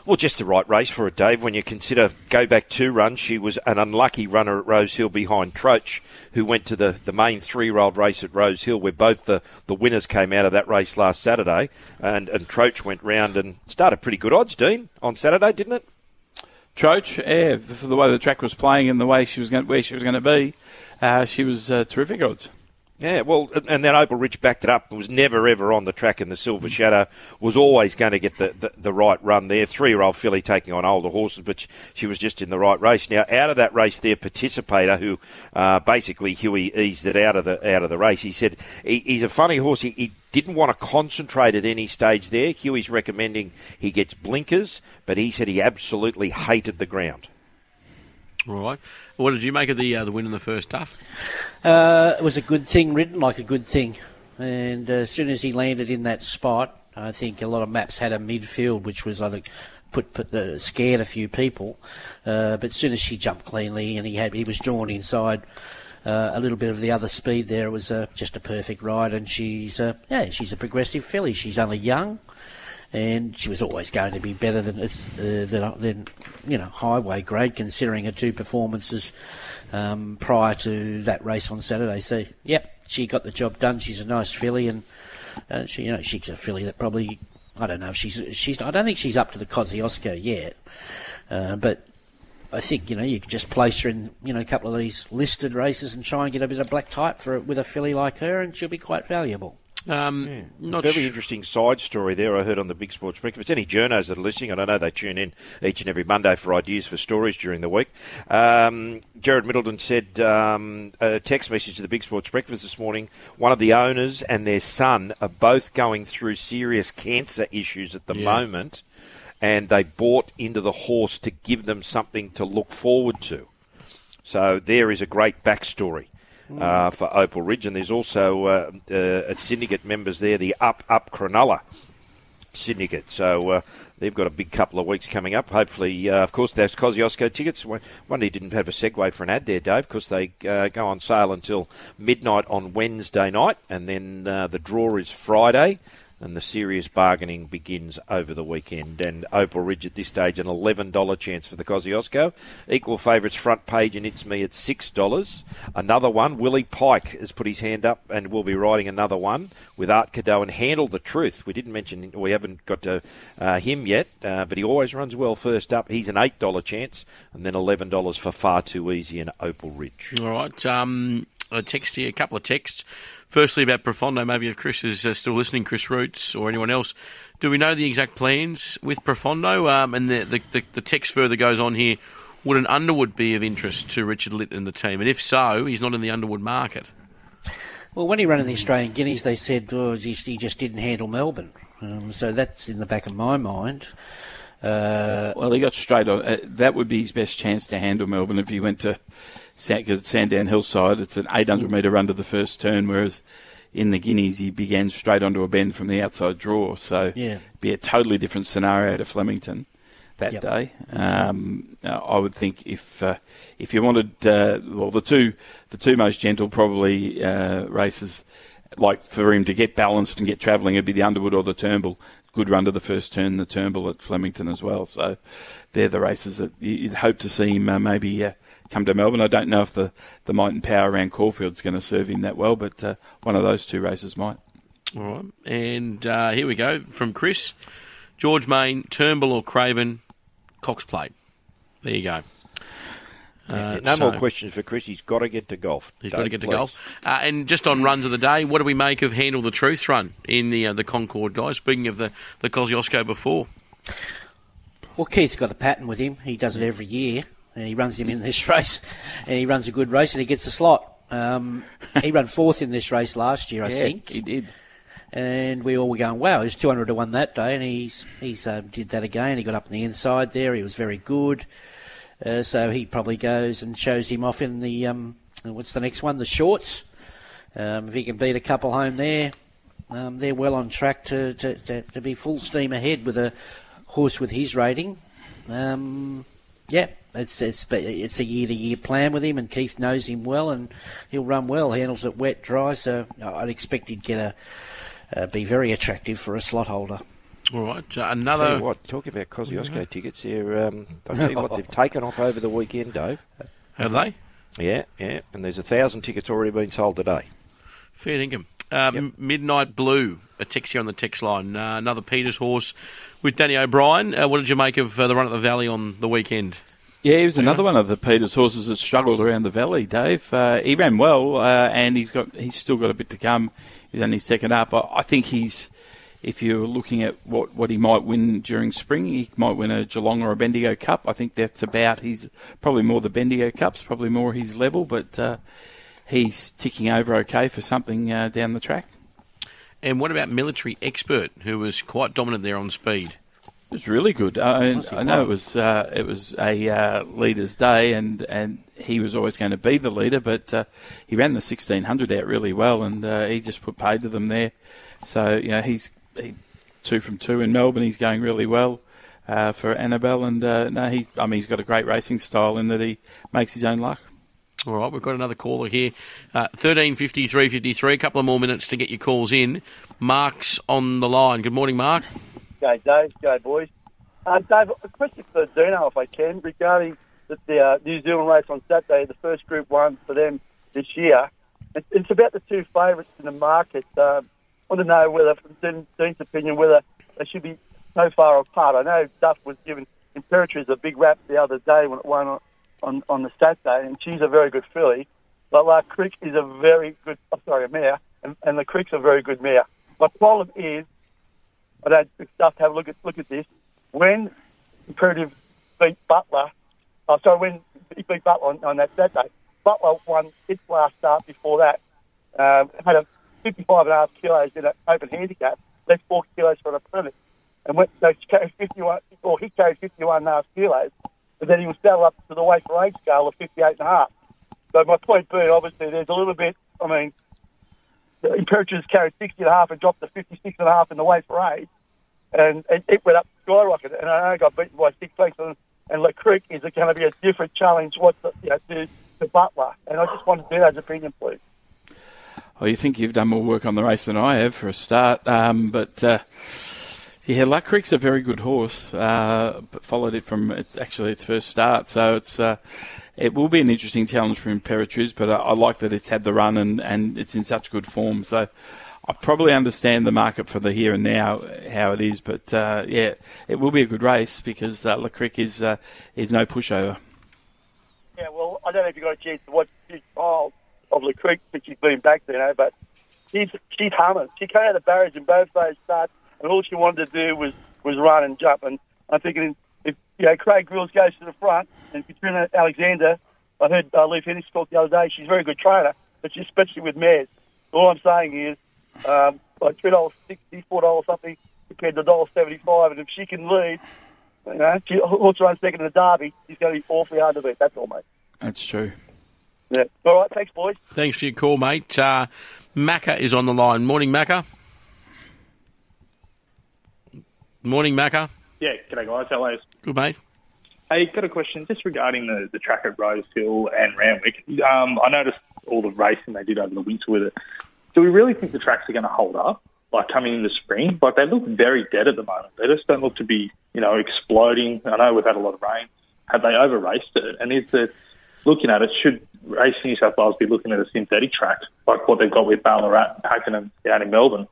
Well, just the right race for it, Dave. When you consider go back two runs, she was an unlucky runner at Rose Hill behind Troach, who went to the, the main three year old race at Rose Hill, where both the, the winners came out of that race last Saturday. And, and Troach went round and started pretty good odds, Dean, on Saturday, didn't it? Troach, yeah, for the way the track was playing and the way she was going, where she was going to be, uh, she was uh, terrific odds. Yeah, well, and then Opal Ridge backed it up. Was never ever on the track in the Silver Shadow. Was always going to get the, the, the right run there. Three year old filly taking on older horses, but sh- she was just in the right race. Now out of that race, there participator who uh, basically Huey eased it out of the out of the race. He said he, he's a funny horse. He, he didn't want to concentrate at any stage there. Huey's recommending he gets blinkers, but he said he absolutely hated the ground. All right. What did you make of the uh, the win in the first half? Uh, it was a good thing, ridden like a good thing. And uh, as soon as he landed in that spot, I think a lot of maps had a midfield, which was, I think, put put the scared a few people. Uh, but as soon as she jumped cleanly and he had he was drawn inside. Uh, a little bit of the other speed there. It was uh, just a perfect ride, and she's uh, yeah, she's a progressive filly. She's only young, and she was always going to be better than uh, than, than you know highway grade, considering her two performances um, prior to that race on Saturday. So, yep, she got the job done. She's a nice filly, and uh, she, you know, she's a filly that probably I don't know if she's she's I don't think she's up to the Kosciuszko yet, uh, but. I think you know you could just place her in you know a couple of these listed races and try and get a bit of black type for with a filly like her, and she'll be quite valuable. Um, not Very sh- interesting side story there I heard on the Big Sports Breakfast. If it's any journos that are listening, and I know they tune in each and every Monday for ideas for stories during the week. Um, Jared Middleton said um, a text message to the Big Sports Breakfast this morning. One of the owners and their son are both going through serious cancer issues at the Yeah. moment, and they bought into the horse to give them something to look forward to. So there is a great backstory uh, for Opal Ridge, and there's also uh, uh, syndicate members there, the Up Up Cronulla syndicate. So uh, they've got a big couple of weeks coming up. Hopefully, uh, of course, there's Kosciuszko tickets. One day didn't have a segue for an ad there, Dave, because they uh, go on sale until midnight on Wednesday night, and then the draw is Friday. And the serious bargaining begins over the weekend. And Opal Ridge at this stage, an $11 chance for the Kosciuszko. Equal favourites front page, and it's me at $6. Another one, Willie Pike has put his hand up and will be riding another one with Art Cadeau and Handle the Truth. We didn't mention, we haven't got to uh, him yet, uh, but he always runs well first up. He's an $8 chance, and then $11 for Far Too Easy and Opal Ridge. All right. Um, a text here, a couple of texts. Firstly, about Profondo, maybe if Chris is uh, still listening, Chris Roots or anyone else. Do we know the exact plans with Profondo? Um, and the, the, the, the text further goes on here. Would an Underwood be of interest to Richard Litt and the team? And if so, he's not in the Underwood market. Well, when he ran in the Australian Guineas, they said oh, he he just didn't handle Melbourne. Um, so that's in the back of my mind. Uh, Well, he got straight on. Uh, that would be his best chance to handle Melbourne if he went to because it's Sandown Hillside. It's an 800 metre run to the first turn, whereas in the Guineas he began straight onto a bend from the outside draw. So Yeah. be a totally different scenario to Flemington. that Yep. day. Um, uh, I would think if uh, if you wanted, uh, well, the two the two most gentle probably uh, races, like for him to get balanced and get travelling, it'd be the Underwood or the Turnbull. Good run to the first turn, the Turnbull at Flemington as well. So they're the races that you- you'd hope to see him uh, maybe uh, come to Melbourne. I don't know if the, the might and power around Caulfield's going to serve him that well, but uh, one of those two races might. All right. And uh, here we go from Chris. George Main, Turnbull or Craven, Cox Plate. There you go. Uh, no so- more questions for Chris. He's got to get to golf. He's got to Dave, get to please. golf. Uh, and just on runs of the day, what do we make of Handle the Truth run in the uh, the Concord guys? Speaking of the, the Kosciuszko before. Well, Keith's got a pattern with him. He does it every year, and he runs him in this race, and he runs a good race, and he gets a slot. Um, he ran fourth in this race last year, I Yeah, think. he did. And we all were going, wow, he's 200 to 1 that day, and he's he's um, did that again. He got up on the inside there. He was very good. Uh, so he probably goes and shows him off in the, um, what's the next one? The shorts. Um, if he can beat a couple home there, um, they're well on track to, to, to, to be full steam ahead with a horse with his rating. Um, yeah, it's it's it's a year to year plan with him, and Keith knows him well, and he'll run well. Handles it wet, dry, so I'd expect he'd get a uh, be very attractive for a slot holder. All right, uh, Tell another. you what, talk about Kosciuszko tickets here. Um, I tell you what, they've taken off over the weekend, Dave. Have they? Yeah, yeah, and there's a thousand tickets already been sold today. Fair dinkum. Um, Midnight Blue, a text here on the text line. Uh, another Peters horse with Danny O'Brien. Uh, what did you make of uh, the run at the Valley on the weekend? Yeah, he was another one of the Peters horses that struggled around the valley. Dave, uh, he ran well, uh, and he's got he's still got a bit to come. He's only second up. I, I think he's if you're looking at what, what he might win during spring, he might win a Geelong or a Bendigo Cup. I think that's about he's probably more the Bendigo Cups, probably more his level, but uh, he's ticking over okay for something uh, down the track. And what about Military Expert, who was quite dominant there on speed? It was really good. I? I know it was uh, it was a uh, leader's day, and, and he was always going to be the leader, but uh, he ran the sixteen hundred out really well, and uh, he just put paid to them there. So you know he's he, two from two in Melbourne. He's going really well uh, for Annabel, and uh, no, he's I mean he's got a great racing style in that he makes his own luck. All right, we've got another caller here. Uh, 1350 353. A couple of more minutes to get your calls in. Mark's on the line. Good morning, Mark. G'day, Dave. G'day, boys. Uh, Dave, a question for Dino, if I can, regarding the, the uh, New Zealand race on Saturday, the first Group 1 for them this year. It's, it's about the two favourites in the market. Um, I want to know whether, from Dean- Dean's opinion, whether they should be so far apart. I know Duff was given Imperatrice a big rap the other day when it won on, on, on the Saturday, and she's a very good filly. But La Crique is a very good, oh, sorry, a mare, and, and La Crique's a very good mare. My problem is, I don't Duff have a look at look at this. When Imperatrice beat Butler, oh, sorry, when he beat Butler on, on that Saturday, Butler won its last start before that. Um, had a 55 and a half kilos in an open handicap, left four kilos for an opponent. And went, so carried 51, or he carried 51 and a half kilos, but then he was saddled up to the weight for age scale of 58 and a half. So my point being, obviously, there's a little bit, I mean, Imperatrice carried 60 and a half and dropped to 56 and a half in the weight for age. And it, went up skyrocket, and I got beaten by six lengths. And, and Le Creek is going to be a different challenge what the, you know, to, to Butler. And I just wanted to do his opinion, please. Oh, you think you've done more work on the race than I have for a start, um, but. Uh, yeah, Luck Creek's a very good horse, uh, but followed it from its, actually its first start. So it's uh, it will be an interesting challenge for Imperatrice, but I, I like that it's had the run and, and it's in such good form. So I probably understand the market for the here and now, how it is. But uh, yeah, it will be a good race because uh, Le Crick is uh, is no pushover. Yeah, well, I don't know if you got a chance to watch this trial of Le Creek since she's been back there, you know, but she's she's humming. She came out of the barriers in both those starts, and all she wanted to do was was run and jump. And I'm thinking if you know Craig Grylls goes to the front and Katrina Alexander, I heard uh, Lee Hennis talk the other day. She's a very good trainer, but she's especially with mares. All I'm saying is, um, like three dollars sixty, four dollars something compared to dollar seventy five, and if she can lead, you know, she horse runs second in the Derby, she's going to be awfully hard to beat. That's all, mate. That's true. Yeah. All right. Thanks, boys. Thanks for your call, mate. Uh, Macca is on the line. Morning, Macca. Morning, Macca. Yeah, g'day guys. How are you? Good, mate. Hey, got a question just regarding the, the track at Rose Hill and Randwick. Um, I noticed all the racing they did over the winter with it. Do we really think the tracks are going to hold up, like coming in the spring? Like they look very dead at the moment. They just don't look to be, you know, exploding. I know we've had a lot of rain. Have they over raced it? And is the looking at it, should Racing New South Wales be looking at a synthetic track like what they've got with Ballarat, Pakenham down in Melbourne?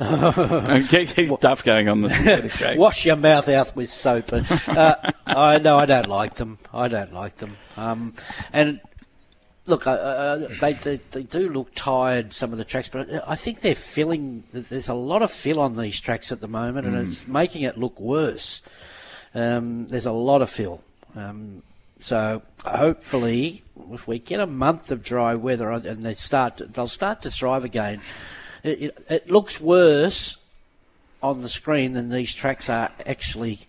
Get Duff going on track. Wash your mouth out with soap. Uh, I no, I don't like them. I don't like them. Um, and look, uh, they, they they do look tired. Some of the tracks, but I think they're filling. There's a lot of fill on these tracks at the moment, and Mm. it's making it look worse. Um, there's a lot of fill. Um, so hopefully, if we get a month of dry weather and they start, they'll start to thrive again. It, it, it looks worse on the screen than these tracks are actually.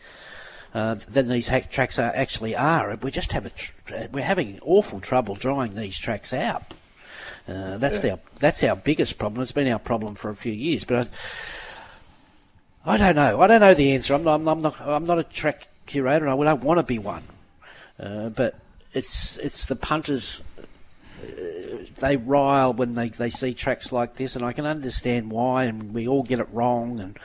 Uh, than these ha- tracks are actually are. We just have a tr- we're having awful trouble drying these tracks out. Uh, that's Yeah. our that's our biggest problem. It's been our problem for a few years, but I, I don't know. I don't know the answer. I'm not. I'm not. I'm not, a track curator, I don't want to be one. Uh, but it's it's the punters. They rile when they, they see tracks like this, and I can understand why, and we all get it wrong. And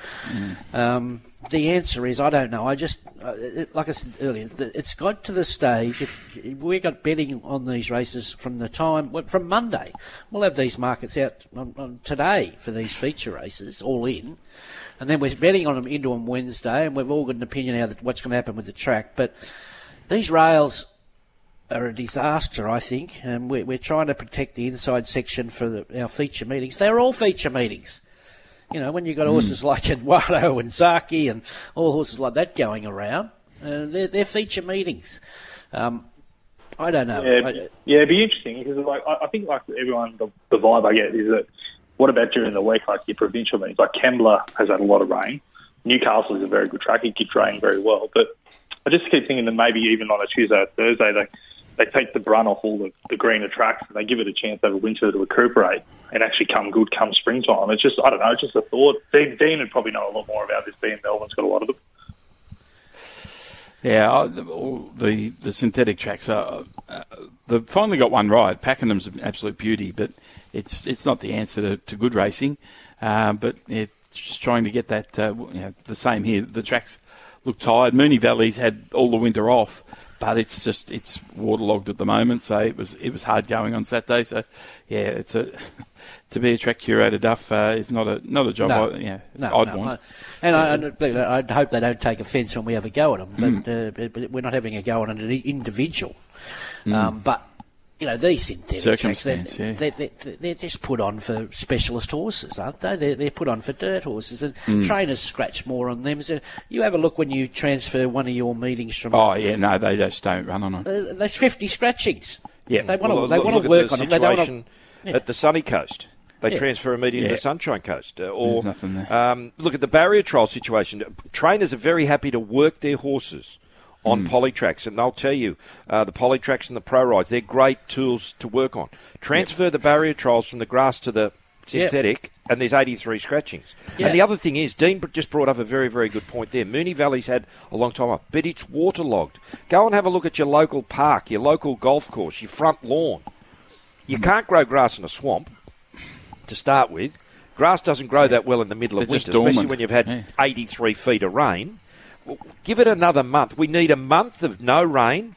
um, the answer is I don't know. I just uh, it, like I said earlier, it's, it's got to the stage. If, if we got betting on these races from the time from Monday, we'll have these markets out on, on today for these feature races, all in, and then we're betting on them into on Wednesday, and we've all got an opinion how that, what's going to happen with the track, but. These rails are a disaster, I think, and we're, we're trying to protect the inside section for the, our feature meetings. They're all feature meetings. You know, when you've got Mm. horses like Eduardo and Zaaki and all horses like that going around, uh, they're, they're feature meetings. Um, I don't know. Yeah, I- yeah, it'd be interesting because like I, I think like everyone the, the vibe I get is that what about during the week like your provincial meetings like Kembla has had a lot of rain. Newcastle is a very good track; it keeps raining very well. But I just keep thinking that maybe even on a Tuesday or Thursday they they take the brunt off all the, the greener tracks and they give it a chance over winter to recuperate and actually come good come springtime. It's just I don't know, it's just a thought. Dean, Dean would probably know a lot more about this. Being Melbourne's got a lot of them. Yeah, the, the the synthetic tracks are. Uh, they've finally got one right. Pakenham's an absolute beauty, but it's it's not the answer to, to good racing. Uh, but it's just trying to get that. Uh, you know, the same here. The tracks look tired. Moonee Valley's had all the winter off, but it's just it's waterlogged at the moment. So it was it was hard going on Saturday. So yeah, it's a to be a track curator. Duff uh, is not a not a job. No. I, yeah, No, I'd no, want. I- and I, I hope they don't take offence when we have a go at them. Mm. But, uh, but- we're not having a go on an individual. Mm. Um, but you know these synthetic tracks, they're, yeah. they're, they're, they're just put on for specialist horses, aren't they? They're, they're put on for dirt horses, and Mm. trainers scratch more on them. So you have a look when you transfer one of your meetings from. Oh yeah, no, they just don't run on it. Uh, there's 50 scratchings. Yeah. they want to Well, they look- want to at work the on them. They don't situation want to. at the sunny coast. They Yeah. transfer immediately Yeah. to the Sunshine Coast. Uh, or There's nothing there. Um, look at the barrier trial situation. Trainers are very happy to work their horses on Mm. polytracks, and they'll tell you uh, the polytracks and the pro rides they're great tools to work on. Transfer the barrier trials from the grass to the synthetic, and there's 83 scratchings. Yeah. And the other thing is, Dean just brought up a very, very good point there. Moonee Valley's had a long time up, but it's waterlogged. Go and have a look at your local park, your local golf course, your front lawn. You can't grow grass in a swamp to start with. Grass doesn't grow that well in the middle of They're just winter, especially when you've had Yeah. 83 feet of rain. Give it another month. We need a month of no rain,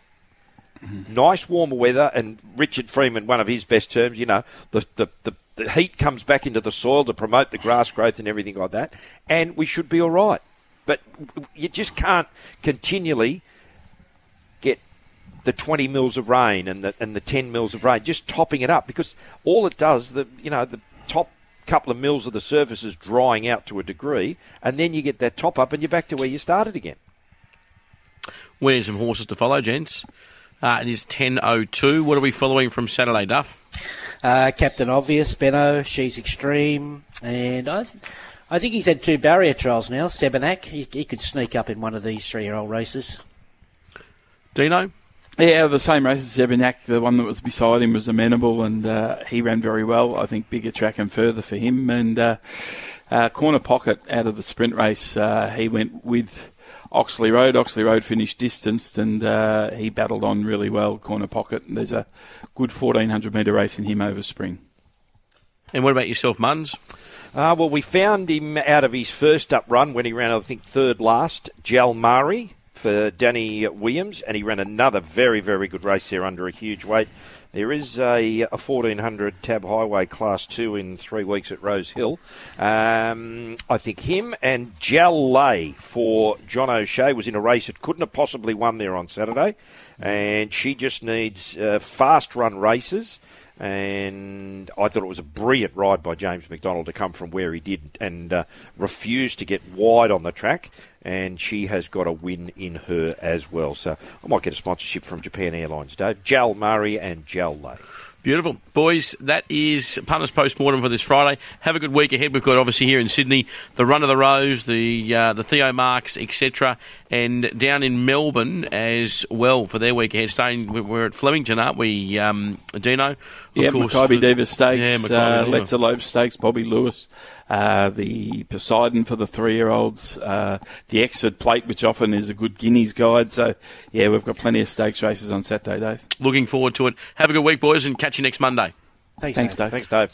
nice warmer weather, and Richard Freeman, one of his best terms, you know, the, the, the, the heat comes back into the soil to promote the grass growth and everything like that, and we should be all right. But you just can't continually get the 20 mils of rain and the, and the 10 mils of rain, just topping it up because all it does, the you know, the top couple of mils of the surface is drying out to a degree, and then you get that top up and you're back to where you started again. We need some horses to follow, gents. Uh, it is 10.02. What are we following from Saturday, Duff? Uh, Captain Obvious, Benno, She's Extreme, and I, I think he's had two barrier trials now. Sebenak, he, he could sneak up in one of these three-year-old races. Dino? Yeah, the same race as Zebenak, the one that was beside him was amenable, and uh, he ran very well. I think bigger track and further for him. And uh, Uh, corner pocket out of the sprint race, uh, he went with Oxley Road. Oxley Road finished distanced, and uh, he battled on really well. Corner pocket. And there's a good 1400 metre race in him over spring. And what about yourself, Munns? Uh, well, we found him out of his first up run when he ran, I think, third last, Jal Murray for Danny Williams, and he ran another very, very good race there under a huge weight. There is a, a 1400 Tab Highway Class 2 in three weeks at Rose Hill. Um, I think him and Jal Lay for John O'Shea was in a race that couldn't have possibly won there on Saturday, and she just needs uh, fast run races and I thought it was a brilliant ride by James McDonald to come from where he did and uh, refuse to get wide on the track. And she has got a win in her as well. So I might get a sponsorship from Japan Airlines, Dave. Jal Murray and Jal Lay. Beautiful. Boys, that is Punters Postmortem for this Friday. Have a good week ahead. We've got obviously here in Sydney the Run of the Rose, the uh, the Theo Marks, etc. And down in Melbourne as well for their week ahead. Staying, we're at Flemington, aren't we, um, Dino? Of yeah, course, Mackay the- Diva Stakes, Yeah, Mackay uh, Diva. Let's Elope Stakes, Bobby Lewis, uh, the Poseidon for the three-year-olds, uh, the Exford Plate, which often is a good Guineas guide. So, yeah, we've got plenty of stakes races on Saturday, Dave. Looking forward to it. Have a good week, boys, and catch you next Monday. Thanks, Thanks, Dave. Thanks, Dave.